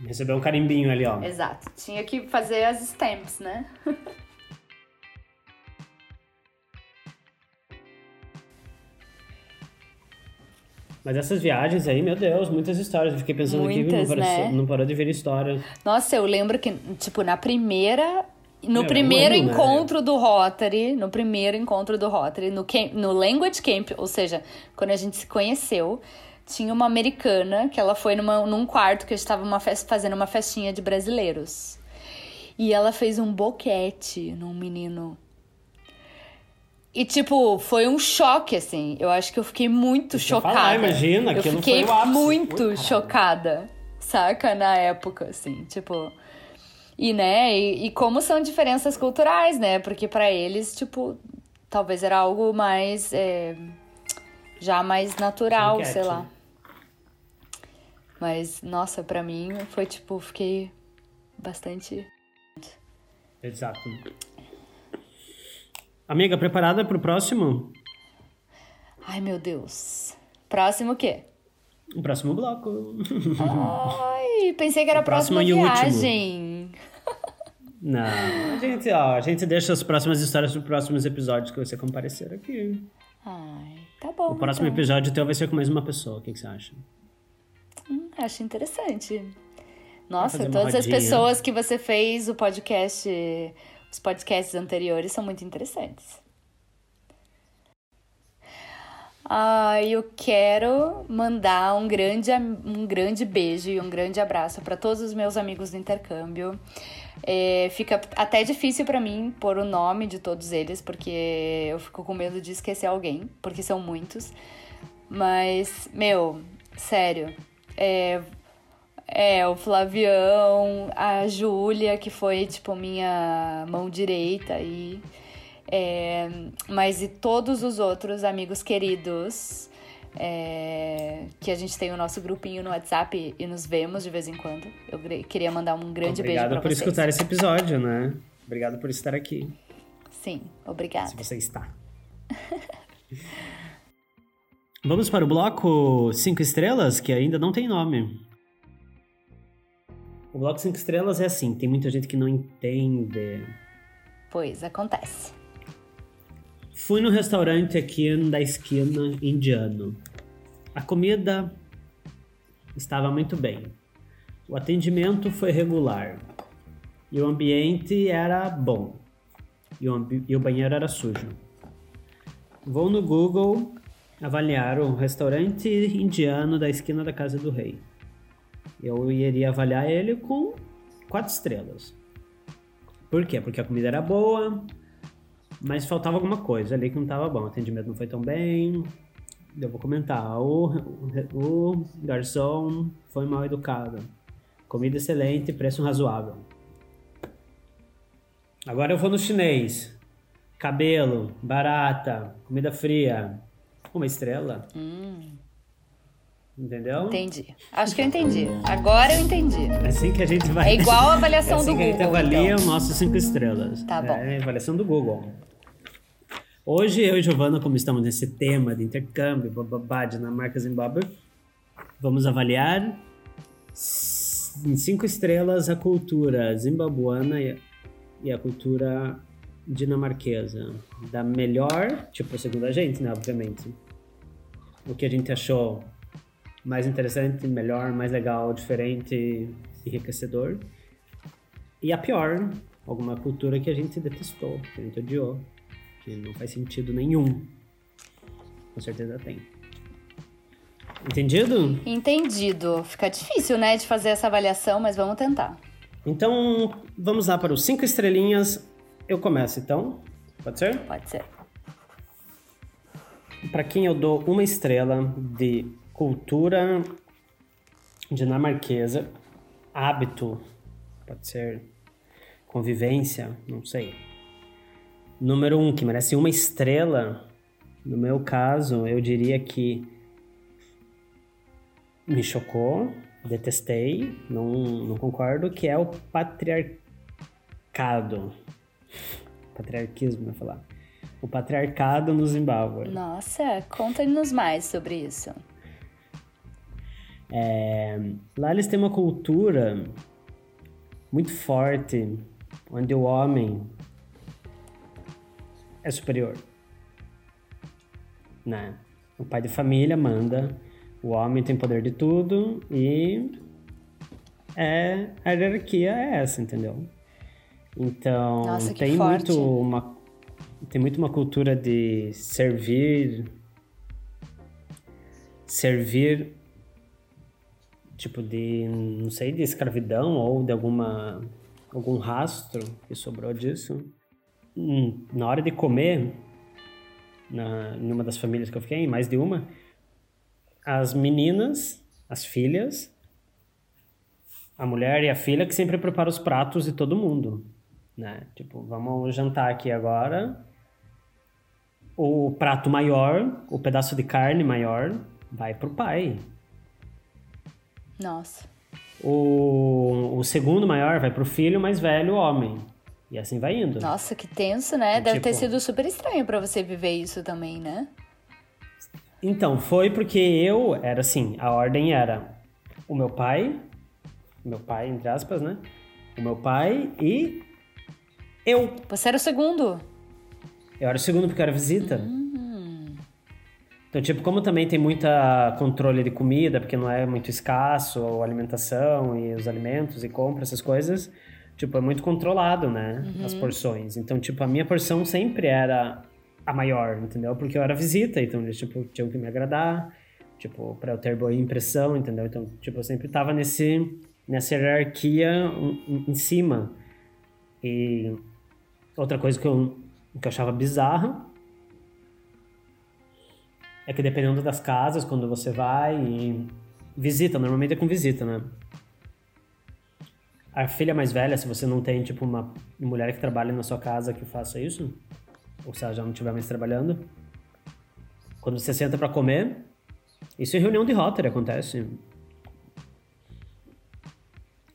Recebeu um carimbinho ali, ó. Exato. Tinha que fazer as stamps, né? Mas essas viagens aí, meu Deus, muitas histórias. Eu fiquei pensando aqui, não Muitas, parou, né? não parou de ver história. Nossa, eu lembro que, tipo, na primeira. No Meu, é um primeiro né? encontro do Rotary, no primeiro encontro do Rotary, no, camp, no Language Camp, ou seja, quando a gente se conheceu, tinha uma americana que ela foi numa, num quarto que estava uma festa, fazendo uma festinha de brasileiros. E ela fez um boquete num menino. E, tipo, foi um choque, assim. Eu acho que eu fiquei muito Deixa eu chocada. falar, imagina, Eu fiquei muito Ui, chocada, saca? Na época, assim, tipo. E, né, e, e como são diferenças culturais, né? Porque pra eles, tipo, talvez era algo mais. é, já mais natural, Enquete. sei lá. Mas, nossa, pra mim foi tipo, fiquei bastante. Exato. Amiga, preparada pro próximo? Ai, meu Deus. Próximo o quê? O próximo bloco. Ai, pensei que era a O próximo último. viagem. Não, a gente, ó, a gente deixa as próximas histórias para próximos episódios que você comparecer aqui. Ai, tá bom. O próximo então. episódio teu vai ser com mais uma pessoa. O que, que você acha? Acho interessante. Nossa, todas as pessoas que você fez o podcast, os podcasts anteriores são muito interessantes. Ah, eu quero mandar um grande, um grande beijo e um grande abraço para todos os meus amigos do intercâmbio. É, fica até difícil para mim pôr o nome de todos eles, porque eu fico com medo de esquecer alguém, porque são muitos. Mas, meu, sério, é, é, o Flavião, a Júlia, que foi, tipo, minha mão direita aí. É, mas e todos os outros amigos queridos é, que a gente tem o nosso grupinho no WhatsApp e nos vemos de vez em quando. Eu queria mandar um grande beijo Obrigado pra por vocês. escutar esse episódio, né? Obrigado por estar aqui. Sim, obrigada. Se você está. Vamos para o bloco 5 estrelas, que ainda não tem nome. O bloco 5 estrelas é assim, tem muita gente que não entende. Pois, acontece. Fui no restaurante aqui da esquina indiano. A comida estava muito bem. O atendimento foi regular. E o ambiente era bom. E o, e o banheiro era sujo. Vou no Google avaliar o restaurante indiano da esquina da Casa do Rei. Eu iria avaliar ele com quatro estrelas. Por quê? Porque a comida era boa, mas faltava alguma coisa ali que não estava bom. O atendimento não foi tão bem. Eu vou comentar. O, o garçom foi mal educado. Comida excelente, preço razoável. Agora eu vou no chinês. Cabelo, barata, comida fria. Uma estrela. Hum. Entendeu? Entendi. Acho que eu entendi. Agora eu entendi. É assim que a gente vai. É igual a avaliação é assim do Google. a gente avalia então. o nosso cinco estrelas. Tá bom. É a avaliação do Google. Hoje eu e Giovana, como estamos nesse tema de intercâmbio, bababá, Dinamarca, Zimbábue, vamos avaliar em cinco estrelas a cultura zimbabuana e a cultura dinamarquesa. Da melhor, tipo, segundo a gente, né, obviamente. O que a gente achou mais interessante, melhor, mais legal, diferente, enriquecedor. E a pior, alguma cultura que a gente detestou, que a gente odiou, que não faz sentido nenhum. Com certeza tem. Entendido? Entendido. Fica difícil, né, de fazer essa avaliação, mas vamos tentar. Então, vamos lá para os cinco estrelinhas. Eu começo então. Pode ser? Pode ser. Para quem eu dou uma estrela de cultura dinamarquesa, hábito, pode ser convivência, não sei. Número um, que merece uma estrela, no meu caso, eu diria que me chocou, detestei, não, não concordo, que é o patriarcado. Patriarquismo, eu ia falar. O patriarcado no Zimbábue. Nossa, conta-nos mais sobre isso. É, lá eles têm uma cultura muito forte, onde o homem é superior. Né? O pai de família manda, o homem tem poder de tudo e é, a hierarquia é essa, entendeu? Então Nossa, tem forte. muito uma tem muito uma cultura de servir servir tipo de não sei de escravidão ou de alguma algum rastro que sobrou disso Hum, na hora de comer na em uma das famílias que eu fiquei mais de uma as meninas as filhas a mulher e a filha que sempre prepara os pratos de todo mundo né tipo vamos jantar aqui agora o prato maior o pedaço de carne maior vai pro pai Nossa. o, o segundo maior vai pro filho mais velho, homem. E assim vai indo. Nossa, que tenso, né? Deve ter Tipo- sido super estranho pra você viver isso também, né? Então, foi porque eu era assim, a ordem era o meu pai, meu pai, entre aspas, né? O meu pai e eu. Você era o segundo. Eu era o segundo porque eu era visita. Então, tipo, como também tem muita controle de comida, porque não é muito escasso, a alimentação e os alimentos e compra, essas coisas, tipo, é muito controlado, né? As porções. Então, tipo, a minha porção sempre era a maior, entendeu? Porque eu era visita, então eles, tipo, tinham que me agradar, tipo, pra eu ter boa impressão, entendeu? Então, tipo, eu sempre tava nesse, nessa hierarquia em, em cima. E outra coisa que eu, que eu achava bizarra é que dependendo das casas, quando você vai e visita, normalmente é com visita, né? A filha mais velha, se você não tem, tipo, uma mulher que trabalha na sua casa que faça isso, ou se ela já não estiver mais trabalhando, quando você senta pra comer, isso em reunião de Rotary acontece.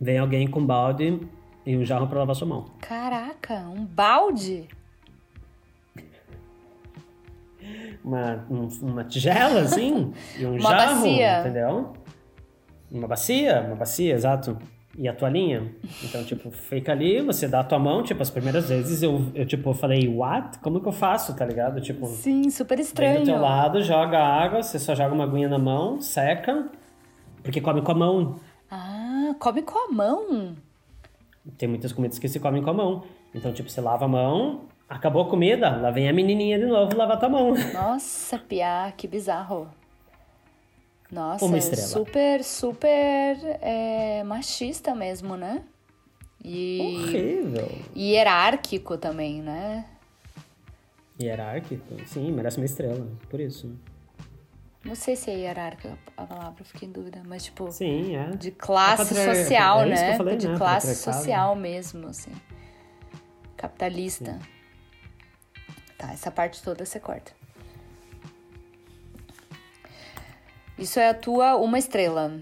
Vem alguém com balde e um jarro pra lavar sua mão. Caraca, um balde? uma, um- uma tigela, assim, e um Uma jarro, bacia. entendeu? Uma bacia, uma bacia, exato. e a toalhinha. Então, tipo, fica ali, você dá a tua mão, tipo, as primeiras vezes eu, eu tipo, falei, what? Como que eu faço, tá ligado? Tipo, Sim, super estranho. Vem do teu lado, joga água, você só joga uma aguinha na mão, seca, porque come com a mão. Ah, come com a mão? Tem muitas comidas que se comem com a mão. Então, tipo, você lava a mão, acabou a comida, lá vem a menininha de novo lavar tua mão. Nossa, Pia, que bizarro. Nossa, Uma estrela. super, super é, machista mesmo, né? E, Horrível. e hierárquico também, né? Hierárquico, sim, merece uma estrela, por isso. Não sei se é hierárquica a palavra, fiquei em dúvida, mas tipo, Sim, é. de classe patri- social, é né? falei, de né? classe Patriarcado. social mesmo, assim. Capitalista. Tá, essa parte toda você corta. Isso é a tua uma estrela.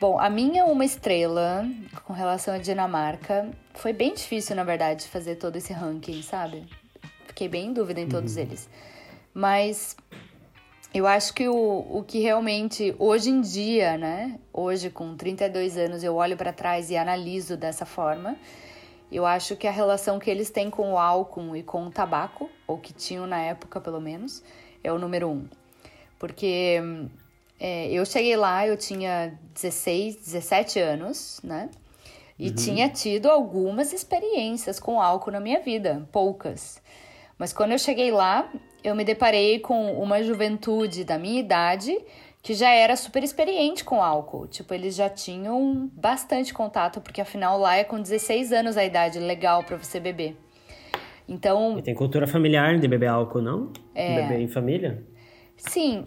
Bom, a minha uma estrela com relação à Dinamarca foi bem difícil, na verdade, fazer todo esse ranking, sabe? Fiquei bem em dúvida em todos eles. Mas eu acho que o, o que realmente, hoje em dia, né? Hoje, com 32 anos, eu olho para trás e analiso dessa forma. Eu acho que a relação que eles têm com o álcool e com o tabaco, ou que tinham na época pelo menos, é o número um. Porque é, eu cheguei lá, eu tinha 16, 17 anos, né? E tinha tido algumas experiências com álcool na minha vida, poucas. Mas quando eu cheguei lá, eu me deparei com uma juventude da minha idade que já era super experiente com álcool. Tipo, eles já tinham bastante contato, porque afinal lá é com 16 anos a idade legal para você beber. Então, E tem cultura familiar de beber álcool, não? É. Beber em família? Sim,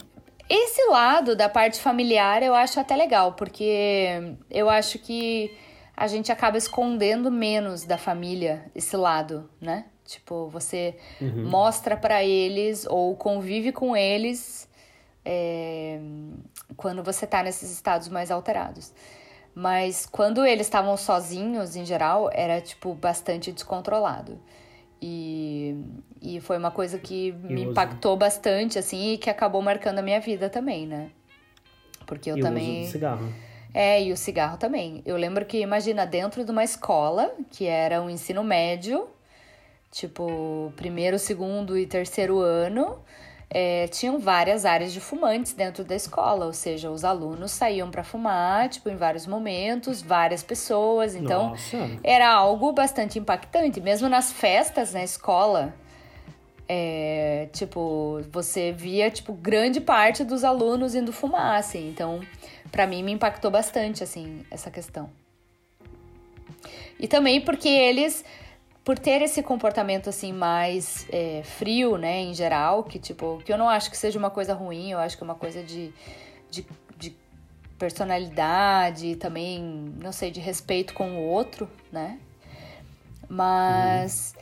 esse lado da parte familiar eu acho até legal, porque eu acho que a gente acaba escondendo menos da família esse lado, né? Tipo, você mostra pra eles ou convive com eles é, quando você tá nesses estados mais alterados. Mas quando eles estavam sozinhos, em geral, era, tipo, bastante descontrolado. E, e foi uma coisa que me uso. impactou bastante, assim, e que acabou marcando a minha vida também, né? Porque eu e também. o uso cigarro. É, e o cigarro também. Eu lembro que, imagina, dentro de uma escola, que era o ensino médio, tipo, primeiro, segundo e terceiro ano, é, tinham várias áreas de fumantes dentro da escola, ou seja, os alunos saíam para fumar, tipo, em vários momentos, várias pessoas, então Nossa. era algo bastante impactante, mesmo nas festas na escola. É, tipo, você via, tipo, grande parte dos alunos indo fumar, assim. Então, pra mim, me impactou bastante, assim, essa questão. E também porque eles, por ter esse comportamento, assim, mais é, frio, né, em geral, que, tipo, que eu não acho que seja uma coisa ruim, eu acho que é uma coisa de, de, de personalidade também, não sei, de respeito com o outro, né? Mas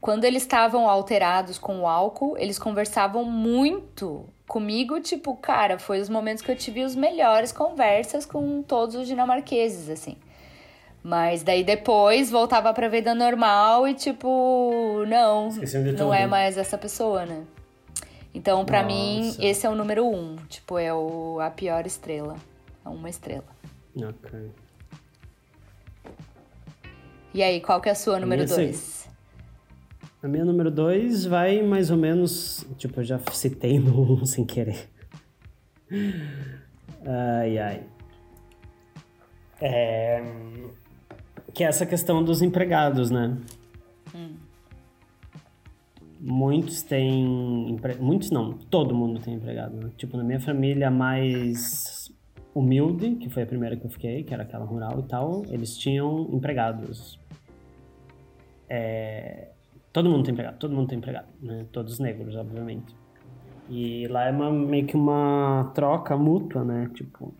quando eles estavam alterados com o álcool, eles conversavam muito comigo, tipo, cara, foi os momentos que eu tive os melhores conversas com todos os dinamarqueses, assim. Mas daí depois voltava pra vida normal e tipo, não, de não é mais essa pessoa, né? Então, pra mim, esse é o número um. Tipo, é o, a pior estrela. É uma estrela. Ok. E aí, qual que é a sua número seg- dois? A minha número 2 vai mais ou menos. Tipo, eu já citei no 1 sem querer. Ai, ai. É, que é essa questão dos empregados, né? Muitos têm. empre- Muitos não, todo mundo tem empregado. Né? Tipo, na minha família mais humilde, que foi a primeira que eu fiquei, que era aquela rural e tal, eles tinham empregados. É, Todo mundo tem empregado, todo mundo tem empregado, né? Todos negros, obviamente. E lá é uma, meio que uma troca mútua, né? Tipo,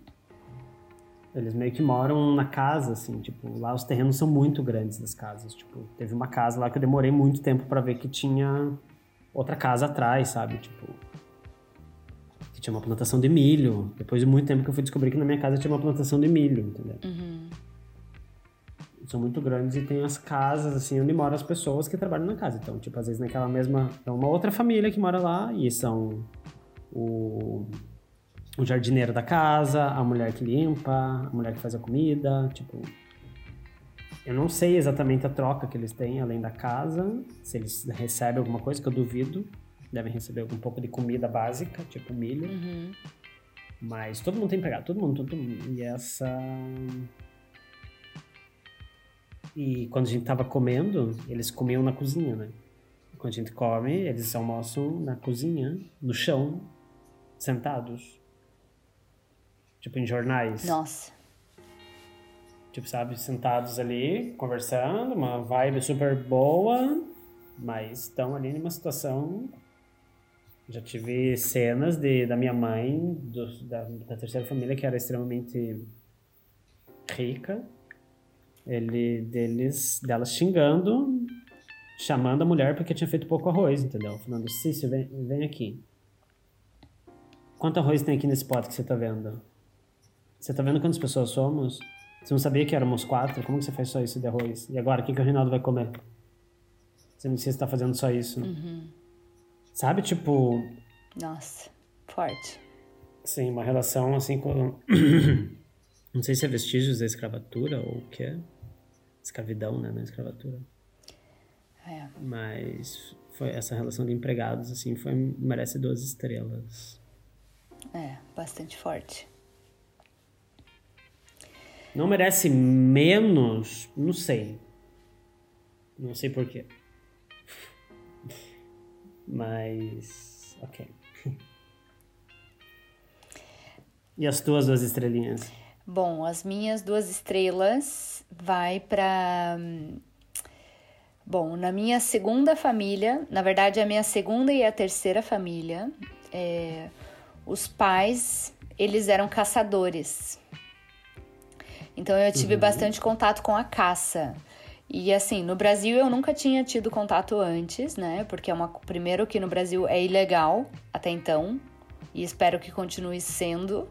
eles meio que moram na casa, assim, tipo, lá os terrenos são muito grandes das casas. Tipo, teve uma casa lá que eu demorei muito tempo pra ver que tinha outra casa atrás, sabe? Tipo, que tinha uma plantação de milho. Depois de muito tempo que eu fui descobrir que na minha casa tinha uma plantação de milho, entendeu? São muito grandes e tem as casas, assim, onde moram as pessoas que trabalham na casa. Então, tipo, às vezes naquela mesma... É uma outra família que mora lá e são o... o jardineiro da casa, a mulher que limpa, a mulher que faz a comida, tipo. Eu não sei exatamente a troca que eles têm além da casa, se eles recebem alguma coisa, que eu duvido. Devem receber algum pouco de comida básica, tipo milho. Uhum. Mas todo mundo tem empregado, todo mundo, todo mundo. E essa. E quando a gente tava comendo, eles comiam na cozinha, né? Quando a gente come, eles almoçam na cozinha, no chão, sentados. Tipo em jornais. Nossa. Tipo, sabe, sentados ali, conversando, uma vibe super boa, mas estão ali numa situação. Já tive cenas de, da minha mãe, do, da, da terceira família, que era extremamente rica, ele, deles, delas xingando, chamando a mulher porque tinha feito pouco arroz, entendeu? Falando, Cício, vem, vem aqui. Quanto arroz tem aqui nesse pote que você tá vendo? Você tá vendo quantas pessoas somos? Você não sabia que éramos quatro? Como que você faz só isso de arroz? E agora, o que, que o Reinaldo vai comer? Você não sei se tá fazendo só isso. Sabe, tipo... Nossa. Forte. Sim, uma relação assim com... não sei se é vestígios da escravatura ou o que é. Escravidão, né? Não é escravatura. É. Mas foi essa relação de empregados, assim, foi, merece duas estrelas. É, bastante forte. Não merece menos, não sei. Não sei porquê. Mas. Ok. E as tuas duas estrelinhas? Bom, as minhas duas estrelas vai para Bom, na minha segunda família, na verdade a minha segunda e a terceira família, é, os pais eles eram caçadores. Então eu tive bastante contato com a caça. E assim, no Brasil eu nunca tinha tido contato antes, né? Porque é uma primeiro que no Brasil é ilegal até então, e espero que continue sendo.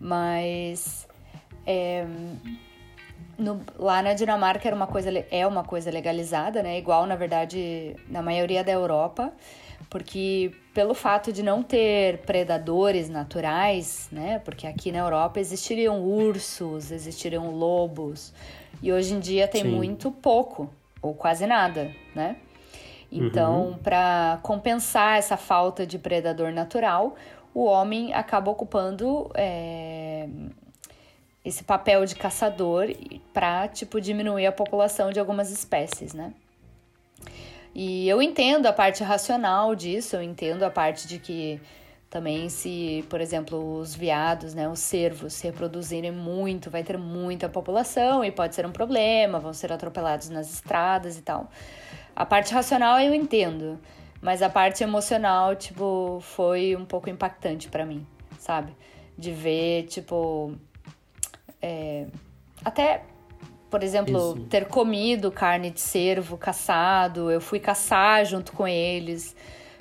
Mas é, no- lá na Dinamarca era uma coisa, é uma coisa legalizada, né? Igual, na verdade, na maioria da Europa, porque pelo fato de não ter predadores naturais, né? Porque aqui na Europa existiriam ursos, existiriam lobos, e hoje em dia tem Sim. muito pouco, ou quase nada, né? Então, para compensar essa falta de predador natural, o homem acaba ocupando é, esse papel de caçador para tipo diminuir a população de algumas espécies, né? E eu entendo a parte racional disso, eu entendo a parte de que também se, por exemplo, os veados, né, os cervos se reproduzirem muito, vai ter muita população e pode ser um problema, vão ser atropelados nas estradas e tal. A parte racional eu entendo, mas a parte emocional, tipo, foi um pouco impactante pra mim, sabe? De ver, tipo, é, até, por exemplo, Isso. ter comido carne de cervo caçado, eu fui caçar junto com eles.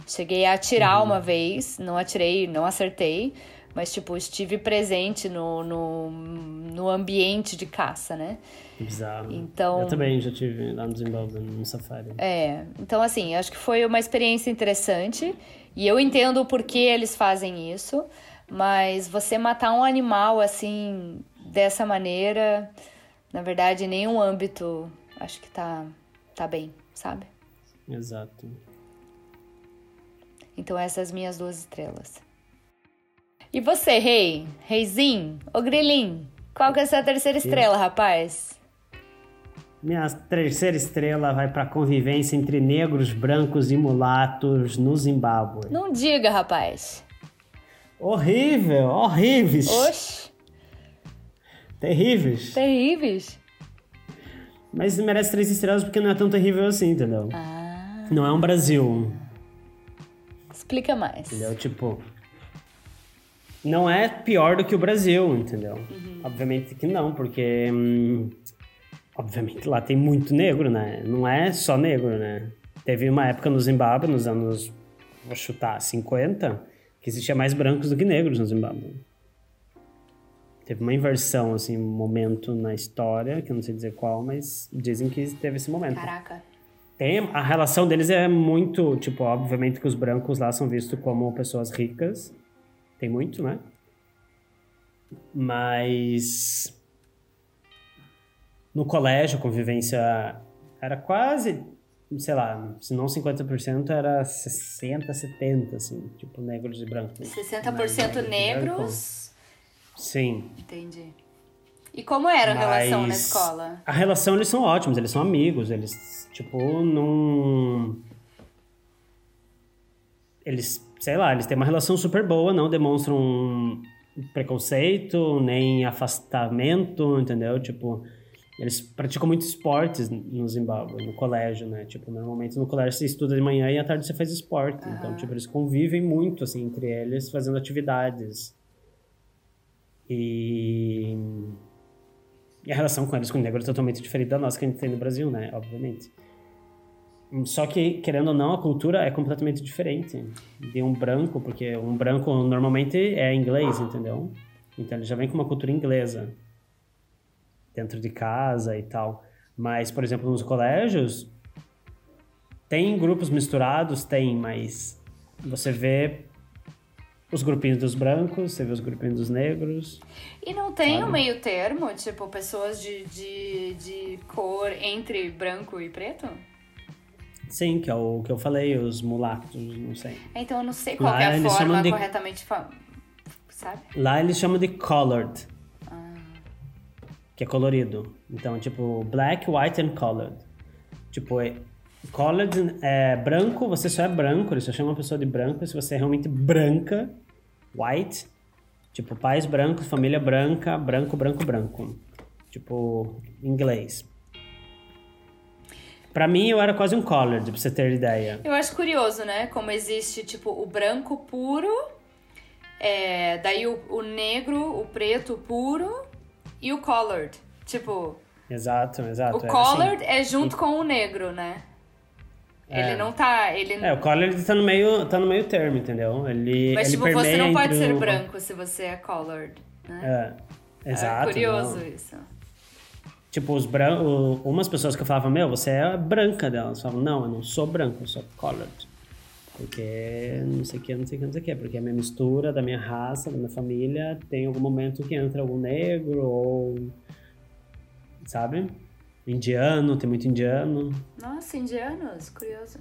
Cheguei a atirar uma vez, não atirei, não acertei, mas, tipo, estive presente no, no, no ambiente de caça, né? Bizarro. Então- Eu também já tive lá no Zimbábue, no safari. É, então assim, acho que foi uma experiência interessante e eu entendo o porquê eles fazem isso, mas você matar um animal assim, dessa maneira, na verdade, em nenhum âmbito acho que tá, tá bem, sabe? Exato. Então essas minhas duas estrelas. E você, rei? Reizinho? Ô Grilinho? Qual que é a sua terceira estrela, rapaz? Minha terceira estrela vai para convivência entre negros, brancos e mulatos no Zimbábue. Não diga, rapaz. Horrível, horríveis, Oxi, terríveis. terríveis. Mas merece três estrelas porque não é tão terrível assim, entendeu? Ah, Não é um Brasil, explica mais. entendeu? Tipo, não é pior do que o Brasil, entendeu? Uhum. Obviamente que não, porque hum, obviamente lá tem muito negro, né? Não é só negro, né? Teve uma época no Zimbábue, nos anos, vou chutar, 50, que existia mais brancos do que negros no Zimbábue. Teve uma inversão, assim, um momento na história, que eu não sei dizer qual, mas dizem que teve esse momento. Caraca. Tem, a relação deles é muito, tipo, obviamente que os brancos lá são vistos como pessoas ricas tem muito, né? Mas no colégio a convivência era quase, sei lá, se não 50%, era 60, 70, assim, tipo negros e brancos. 60% negros? Sim. Entendi. E como era a Mas relação na escola? A relação, eles são ótimos, eles são amigos, eles, tipo, não... Eles, sei lá, eles têm uma relação super boa, não demonstram preconceito, nem afastamento, entendeu? Tipo, eles praticam muito esportes no Zimbábue, no colégio, né? Tipo, normalmente no colégio você estuda de manhã e à tarde você faz esporte. Então, tipo, eles convivem muito, assim, entre eles, fazendo atividades. E... E a relação com eles, com o negro, é totalmente diferente da nossa que a gente tem no Brasil, né? Obviamente. Só que, querendo ou não, a cultura é completamente diferente de um branco, porque um branco normalmente é inglês, entendeu? Então ele já vem com uma cultura inglesa dentro de casa e tal. Mas, por exemplo, nos colégios, tem grupos misturados? Tem, mas você vê os grupinhos dos brancos, você vê os grupinhos dos negros. E não tem um meio termo, tipo, pessoas de, de, de cor entre branco e preto? Sim, que é o que eu falei, os mulatos, não sei. Então eu não sei qual Lá é a forma de- corretamente, sabe? Lá eles chamam de colored, Ah. que é colorido. Então, tipo, black, white and colored. Tipo, é, colored é branco, você só é branco, eles só chamam a pessoa de branco se você é realmente branca, white. Tipo, pais brancos, família branca, branco, branco, branco. Tipo, inglês. Pra mim, eu era quase um colored, pra você ter ideia. Eu acho curioso, né? Como existe, tipo, o branco puro, é, daí o, o negro, o preto puro e o colored. Tipo, Exato, exato. o é colored assim. é junto com o negro, né? É. Ele não tá. Ele... É, o colored tá no meio, tá no meio termo, entendeu? Ele, Mas, ele tipo, você não pode ser o- branco se você é colored, né? É, exato. É curioso não. isso. Tipo, os bran... o- umas pessoas que eu falava, meu, você é branca delas. Falavam, não, eu não sou branco, eu sou colored. Porque não sei o que, não sei o que, não sei o que. Porque a minha mistura da minha raça, da minha família, tem algum momento que entra algum negro ou. Sabe? Indiano, tem muito indiano. Nossa, indianos, curioso.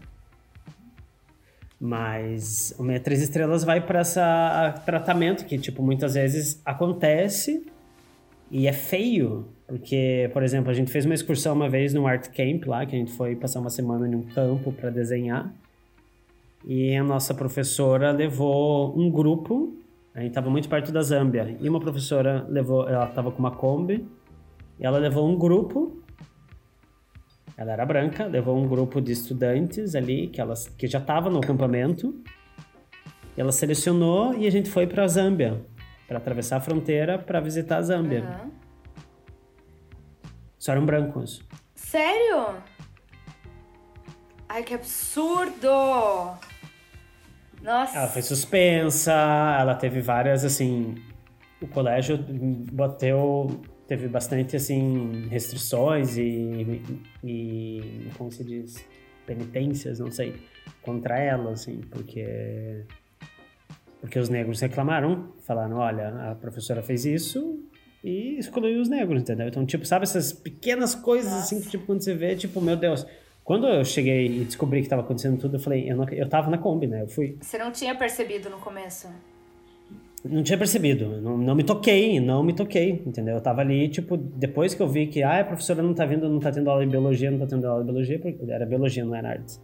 Mas o minha Três Estrelas vai para esse tratamento que, tipo, muitas vezes acontece e é feio. Porque, por exemplo, a gente fez uma excursão uma vez no Art Camp lá, que a gente foi passar uma semana em um campo para desenhar. E a nossa professora levou um grupo, a gente estava muito perto da Zâmbia, e uma professora levou, ela estava com uma Kombi, e ela levou um grupo ela era branca, levou um grupo de estudantes ali que, elas, que já estavam no acampamento. Ela selecionou e a gente foi para a Zâmbia, para atravessar a fronteira para visitar a Zâmbia. Aham. Só eram brancos. Sério? Ai, que absurdo! Nossa. Ela foi suspensa, ela teve várias, assim. O colégio bateu. Teve bastante, assim, restrições e. e como se diz? Penitências, não sei. Contra ela, assim, porque. Porque os negros reclamaram, falaram: olha, a professora fez isso e excluiu os negros, entendeu? Então, tipo, sabe essas pequenas coisas, assim, que, tipo, quando você vê, tipo, meu Deus. Quando eu cheguei e descobri que tava acontecendo tudo, eu falei: eu, não, eu tava na Kombi, né? Eu fui. Você não tinha percebido no começo? Não tinha percebido, não, não me toquei, não me toquei, entendeu? Eu tava ali, tipo, depois que eu vi que, ah, a professora não tá vindo, não tá tendo aula de biologia, não tá tendo aula de biologia, porque era biologia, não era artes.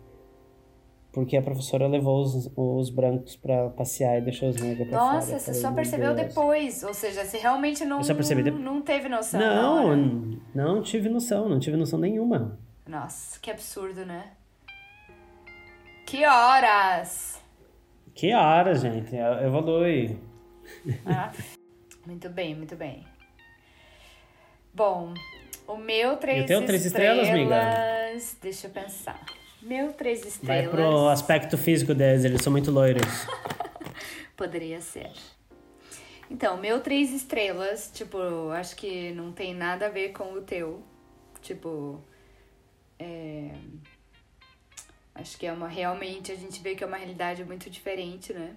Porque a professora levou os, os brancos pra passear e deixou os negros pra fora. Nossa, Eu você só percebeu Deus. depois. Ou seja, você realmente não, depois. não teve noção. hora. Não, não tive noção, não tive noção nenhuma. Nossa, que absurdo, né? Que horas! Que hora, gente, evolui. Ah, muito bem, muito bem. Bom, o meu três E o teu três estrelas, amiga? Deixa eu pensar. Meu três Vai estrelas. pro aspecto físico deles, eles são muito loiros. Poderia ser. Então, meu três estrelas, tipo, acho que não tem nada a ver com o teu. Tipo, é... acho que é uma realmente a gente vê que é uma realidade muito diferente, né?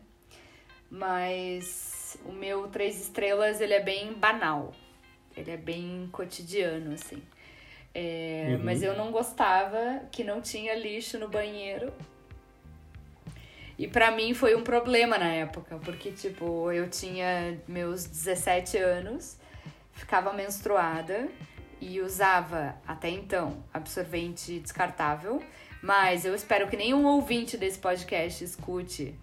Mas o meu três estrelas, ele é bem banal. Ele é bem cotidiano, assim. É, uhum. Mas eu não gostava que não tinha lixo no banheiro. E para mim foi um problema na época, porque, tipo, eu tinha meus 17 anos, ficava menstruada e usava, até então, absorvente descartável. Mas eu espero que nenhum ouvinte desse podcast escute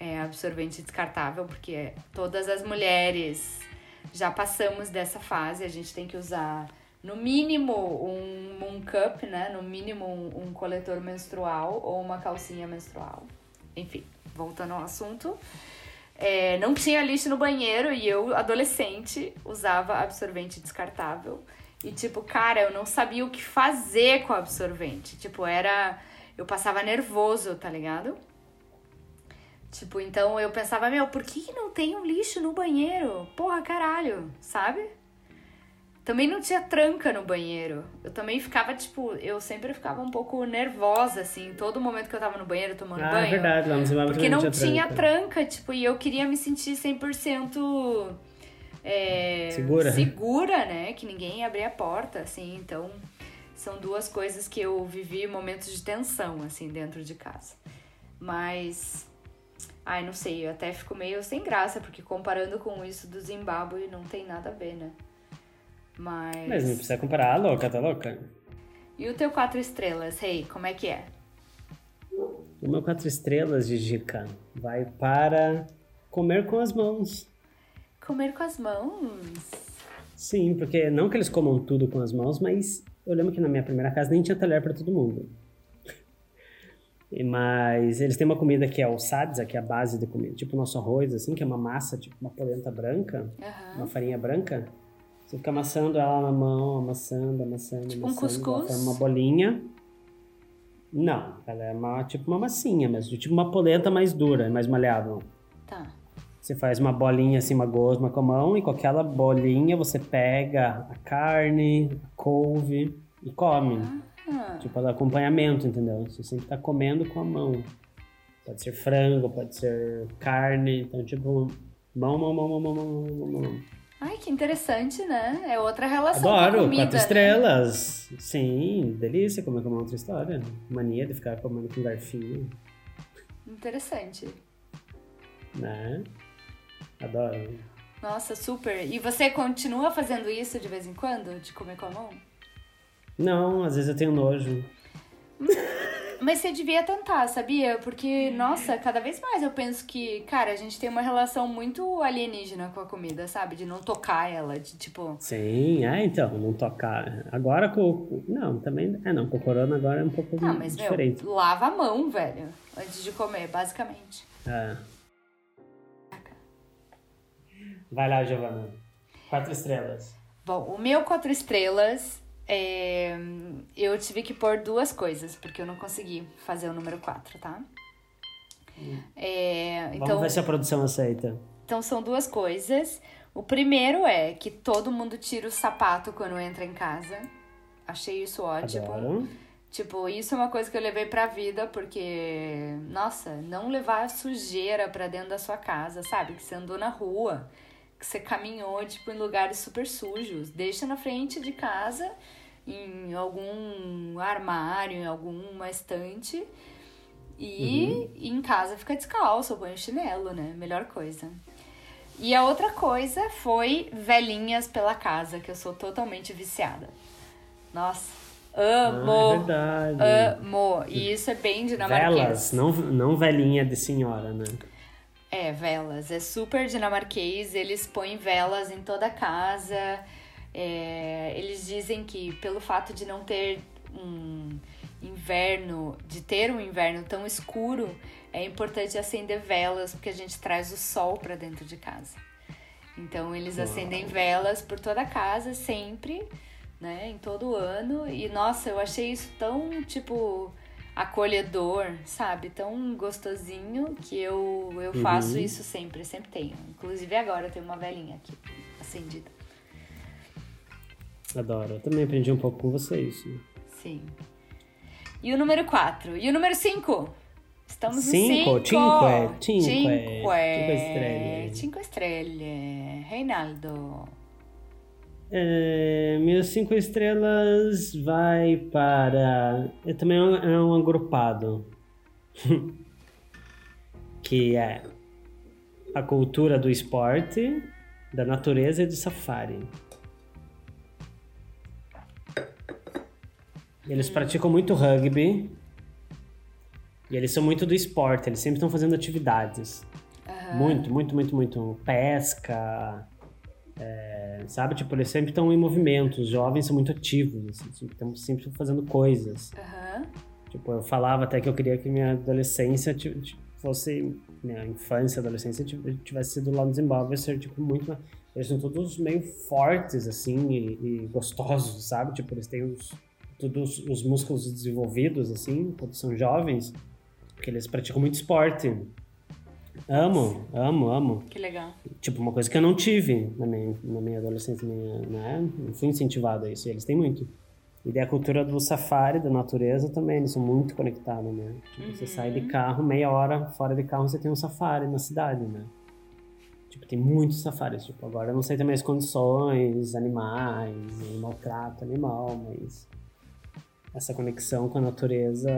é, absorvente descartável, porque todas as mulheres já passamos dessa fase, a gente tem que usar no mínimo um, um cup, né? No mínimo um, um coletor menstrual ou uma calcinha menstrual. Enfim, voltando ao assunto. É, não tinha lixo no banheiro e eu, adolescente, usava absorvente descartável. E, tipo, cara, eu não sabia o que fazer com o absorvente. Tipo, era. Eu passava nervoso, tá ligado? Tipo, então eu pensava, meu, por que não tem um lixo no banheiro? Porra, caralho, sabe? Também não tinha tranca no banheiro. Eu também ficava, tipo, eu sempre ficava um pouco nervosa, assim, todo momento que eu tava no banheiro tomando ah, banho. É verdade, lá no Porque não, não tinha, tranca. tranca, tipo, e eu queria me sentir 100% é, segura. segura, né? Que ninguém abria a porta, assim, então são duas coisas que eu vivi momentos de tensão, assim, dentro de casa. Mas, ai, não sei, eu até fico meio sem graça, porque comparando com isso do Zimbábue, não tem nada a ver, né? Mas. Mas não precisa comparar, louca, tá louca? E o teu quatro estrelas, rei, hey, como é que é? O meu quatro estrelas de dica vai para comer com as mãos. Comer com as mãos? Sim, porque não que eles comam tudo com as mãos, mas eu lembro que na minha primeira casa nem tinha talher para todo mundo. Mas eles têm uma comida que é o sadza, que é a base de comida, tipo nosso arroz, assim, que é uma massa, tipo uma polenta branca, uhum. uma farinha branca. Você fica amassando ela na mão, amassando, amassando, tipo amassando. Um cuscuz? Ela uma bolinha. Não, ela é uma, tipo uma massinha mesmo, tipo uma polenta mais dura, mais maleável. Tá. Você faz uma bolinha assim, uma gosma com a mão, e com aquela bolinha você pega a carne, a couve e come. Ah. tipo Tipo, acompanhamento, entendeu? Você sempre tá comendo com a mão. Pode ser frango, pode ser carne. Então, tipo, mão, mão, mão, mão, mão, mão, mão. mão. Ai, que interessante, né? É outra relação Adoro, com a comida. quatro né? estrelas. Sim, delícia comer com uma outra história. Mania de ficar comendo com garfinho. Interessante. Né? Adoro. Nossa, super. E você continua fazendo isso de vez em quando? De comer com a mão? Não, às vezes eu tenho nojo. Mas você devia tentar, sabia? Porque, nossa, cada vez mais eu penso que, cara, a gente tem uma relação muito alienígena com a comida, sabe? De não tocar ela, de tipo. Sim, é então, não tocar. Agora com. Não, também. É não, com o corona agora é um pouco Não, mas, diferente. meu, lava a mão, velho, antes de comer, basicamente. É. Vai lá, Giovana. Quatro estrelas. Bom, o meu quatro estrelas, é... eu tive que pôr duas coisas, porque eu não consegui fazer o número quatro, tá? É, Vamos então, ver se a produção aceita. então são duas coisas. O primeiro é que todo mundo tira o sapato quando entra em casa. Achei isso ótimo. Adoro. Tipo, isso é uma coisa que eu levei pra vida, porque, nossa, não levar sujeira pra dentro da sua casa, sabe? Que você andou na rua, que você caminhou, tipo, em lugares super sujos. Deixa na frente de casa, em algum armário, em alguma estante. E, e em casa fica descalço, põe o chinelo, né? Melhor coisa. E a outra coisa foi velhinhas pela casa, que eu sou totalmente viciada. Nossa, amo! Ah, é verdade. Amo! E isso é bem dinamarquês. Velas, não, não velhinha de senhora, né? É, velas. É super dinamarquês. Eles põem velas em toda a casa. É, eles dizem que pelo fato de não ter um inverno, de ter um inverno tão escuro, é importante acender velas porque a gente traz o sol para dentro de casa. Então eles Uau. acendem velas por toda a casa sempre, né, em todo ano. E nossa, eu achei isso tão tipo acolhedor, sabe? Tão gostosinho que eu, eu Uhum. faço isso sempre, sempre tenho. Inclusive agora eu tenho uma velhinha aqui acendida. Adoro. Eu também aprendi um pouco com você isso. Sim. E o número 4. E o número 5? Estamos no Cinco, cinco. cinque, cinque. Cinque. Cinque estrelle. Cinco estrelle. Reinaldo. É, minhas cinco estrelas vai para. É também é um, é um agrupado. que é a cultura do esporte, da natureza e do safari. Eles praticam muito rugby. E eles são muito do esporte, eles sempre estão fazendo atividades. Muito, muito, muito, muito. Pesca, é, sabe? Tipo, eles sempre estão em movimento. Os jovens são muito ativos, assim, estão sempre fazendo coisas. Aham. Tipo, eu falava até que eu queria que minha adolescência fosse. Minha infância, adolescência tiv- tivesse sido lá no Zimbábue, ser tipo muito. Eles são todos meio fortes, assim, e, e gostosos, sabe? Tipo, eles têm os, todos os músculos desenvolvidos, assim, quando são jovens, porque eles praticam muito esporte. Amo, amo, amo. Que legal. Tipo, uma coisa que eu não tive na minha, na minha adolescência, minha, né? Não fui incentivado a isso, e eles têm muito. E daí a cultura do safari, da natureza também, eles são muito conectados, né? Tipo, você sai de carro, meia hora fora de carro, você tem um safari na cidade, né? Tipo, tem muitos safaris. Tipo, agora eu não sei também as condições, animais, maltrato animal, mas essa conexão com a natureza,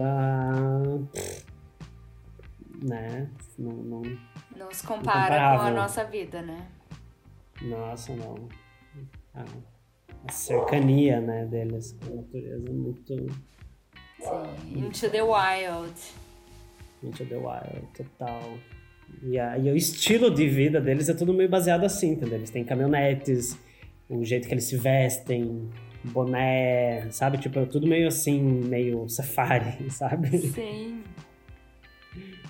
né? Não, não, Não se compara com a nossa vida, né? Nossa, não. A, a cercania, né, deles com a natureza é muito Sim. Into the wild. into the wild, total. E, a- e o estilo de vida deles é tudo meio baseado assim, entendeu? Eles têm caminhonetes, o jeito que eles se vestem, boné, sabe? Tipo, é tudo meio assim, meio safari, sabe? Sim.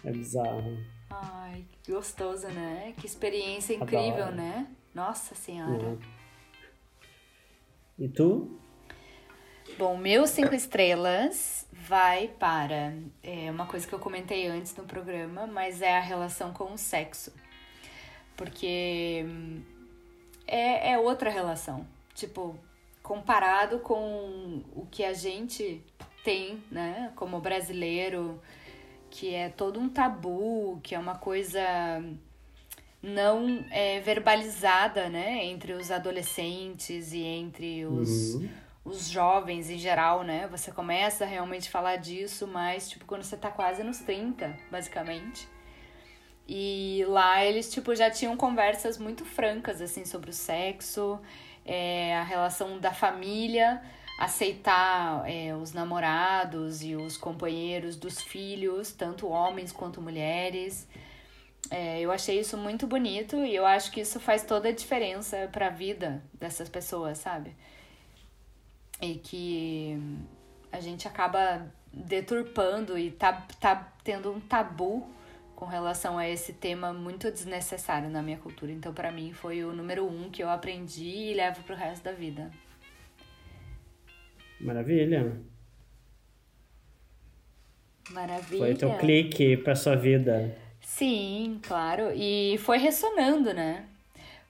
É bizarro. Ai, que gostoso, né? Que experiência incrível, Adoro. né? Nossa Senhora. Uhum. E tu? Bom, meus cinco estrelas vai para é, uma coisa que eu comentei antes no programa, mas é a relação com o sexo. Porque hum, é, é outra relação. Tipo, comparado com o que a gente tem, né, como brasileiro, que é todo um tabu, que é uma coisa não é, verbalizada, né, entre os adolescentes e entre os, Uhum. os jovens em geral, né? Você começa a realmente falar disso, mas, tipo, quando você tá quase nos 30, basicamente. E lá eles, tipo, já tinham conversas muito francas, assim, sobre o sexo, é, a relação da família, aceitar é, os namorados e os companheiros dos filhos, tanto homens quanto mulheres. É, eu achei isso muito bonito e eu acho que isso faz toda a diferença pra vida dessas pessoas, sabe? E que a gente acaba deturpando e tá, tá tendo um tabu com relação a esse tema muito desnecessário na minha cultura. Então, pra mim, foi o número um que eu aprendi e levo pro resto da vida. Maravilha. Maravilha. Foi o teu clique pra sua vida. Sim, claro. E foi ressonando, né?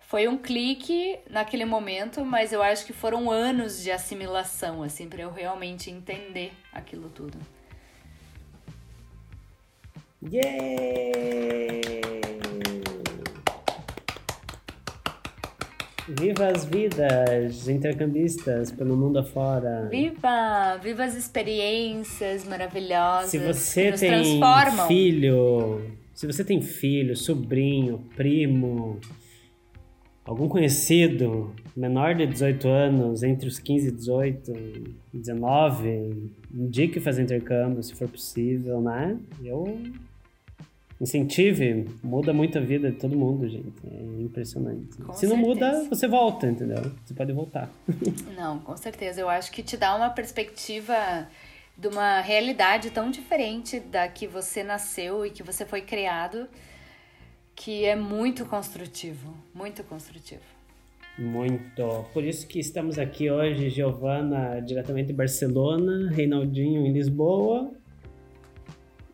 Foi um clique naquele momento, mas eu acho que foram anos de assimilação, assim, pra eu realmente entender aquilo tudo. Yay! Viva as vidas intercambistas pelo mundo afora. Viva! Viva as experiências maravilhosas Se que você nos tem filho, se você tem filho, sobrinho, primo, algum conhecido menor de 18 anos, entre os 15 e 18, 19, indique fazer intercâmbio se for possível, né? Eu incentive, muda muito a vida de todo mundo, gente. É impressionante. Com se não muda, certeza. você volta, entendeu? Você pode voltar. Não, com certeza. Eu acho que te dá uma perspectiva de uma realidade tão diferente da que você nasceu e que você foi criado, que é muito construtivo. Muito construtivo. Muito. Por isso que estamos aqui hoje, Giovana, diretamente de Barcelona, Reinaldinho em Lisboa.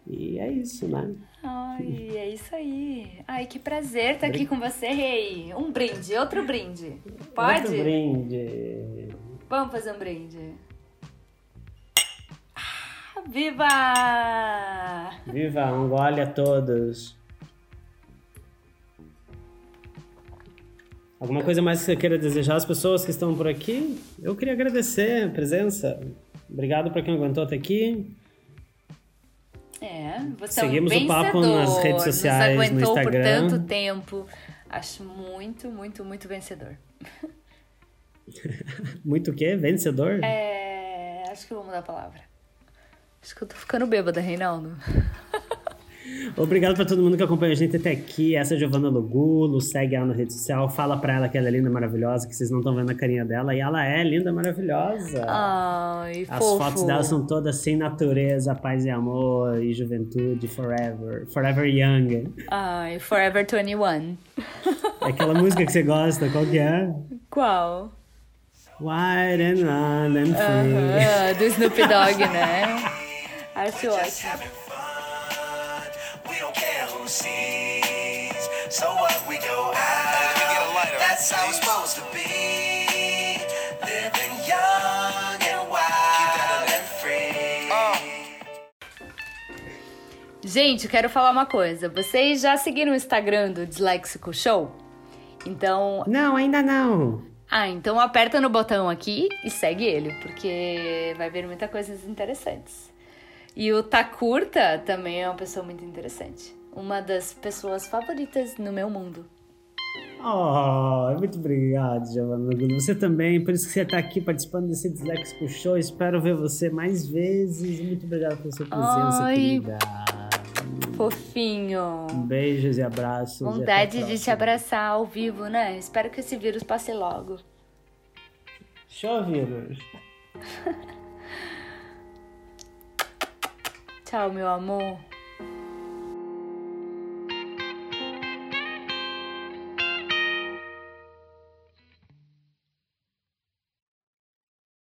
E é isso, né? Ai, é isso aí. Ai, que prazer estar aqui com você, Rei. Um brinde, outro brinde. Pode? Outro brinde. Vamos fazer um brinde. Ah, Viva! Viva! Um gole a todos! Alguma coisa mais que você queira desejar às pessoas que estão por aqui? Eu queria agradecer a presença. Obrigado para quem aguentou até aqui. É, você Seguimos é um o papo nas redes sociais, nos aguentou no Instagram. por tanto tempo. Acho muito, muito, muito vencedor. muito o quê? Vencedor? É, acho que eu vou mudar a palavra. Acho que eu tô ficando bêbada, Reinaldo. Obrigado para todo mundo que acompanha a gente até aqui. Essa é a Giovanna Logulo, segue ela na rede social, fala para ela que ela é linda, maravilhosa, que vocês não estão vendo a carinha dela, e ela é linda, maravilhosa. Ai, As fofo. fotos dela são todas sem natureza, paz e amor, e juventude, forever, forever young. Ai, Forever 21. É aquela música que você gosta, qual que é? Qual? Wide and round and free. Ah, do Snoop Dogg, né? Acho ótimo. So what we go out. That's how it's supposed to be. Living young and wild and free. Gente, eu quero falar uma coisa. Vocês já seguiram o Instagram do Disléxico Show? Então, Não, ainda não. ah, então aperta no botão aqui e segue ele, porque vai ver muitas coisas interessantes. E o Takurta também é uma pessoa muito interessante. Uma das pessoas favoritas no meu mundo. Oh, muito obrigado, Giovanna. Você também, por isso que você está aqui participando desse Disléxico Show. Espero ver você mais vezes. Muito obrigado pela sua presença, Ai. querida. Fofinho. Beijos e abraços. e Vontade de te abraçar ao vivo, né? Espero que esse vírus passe logo. Show, vírus. Tchau, meu amor.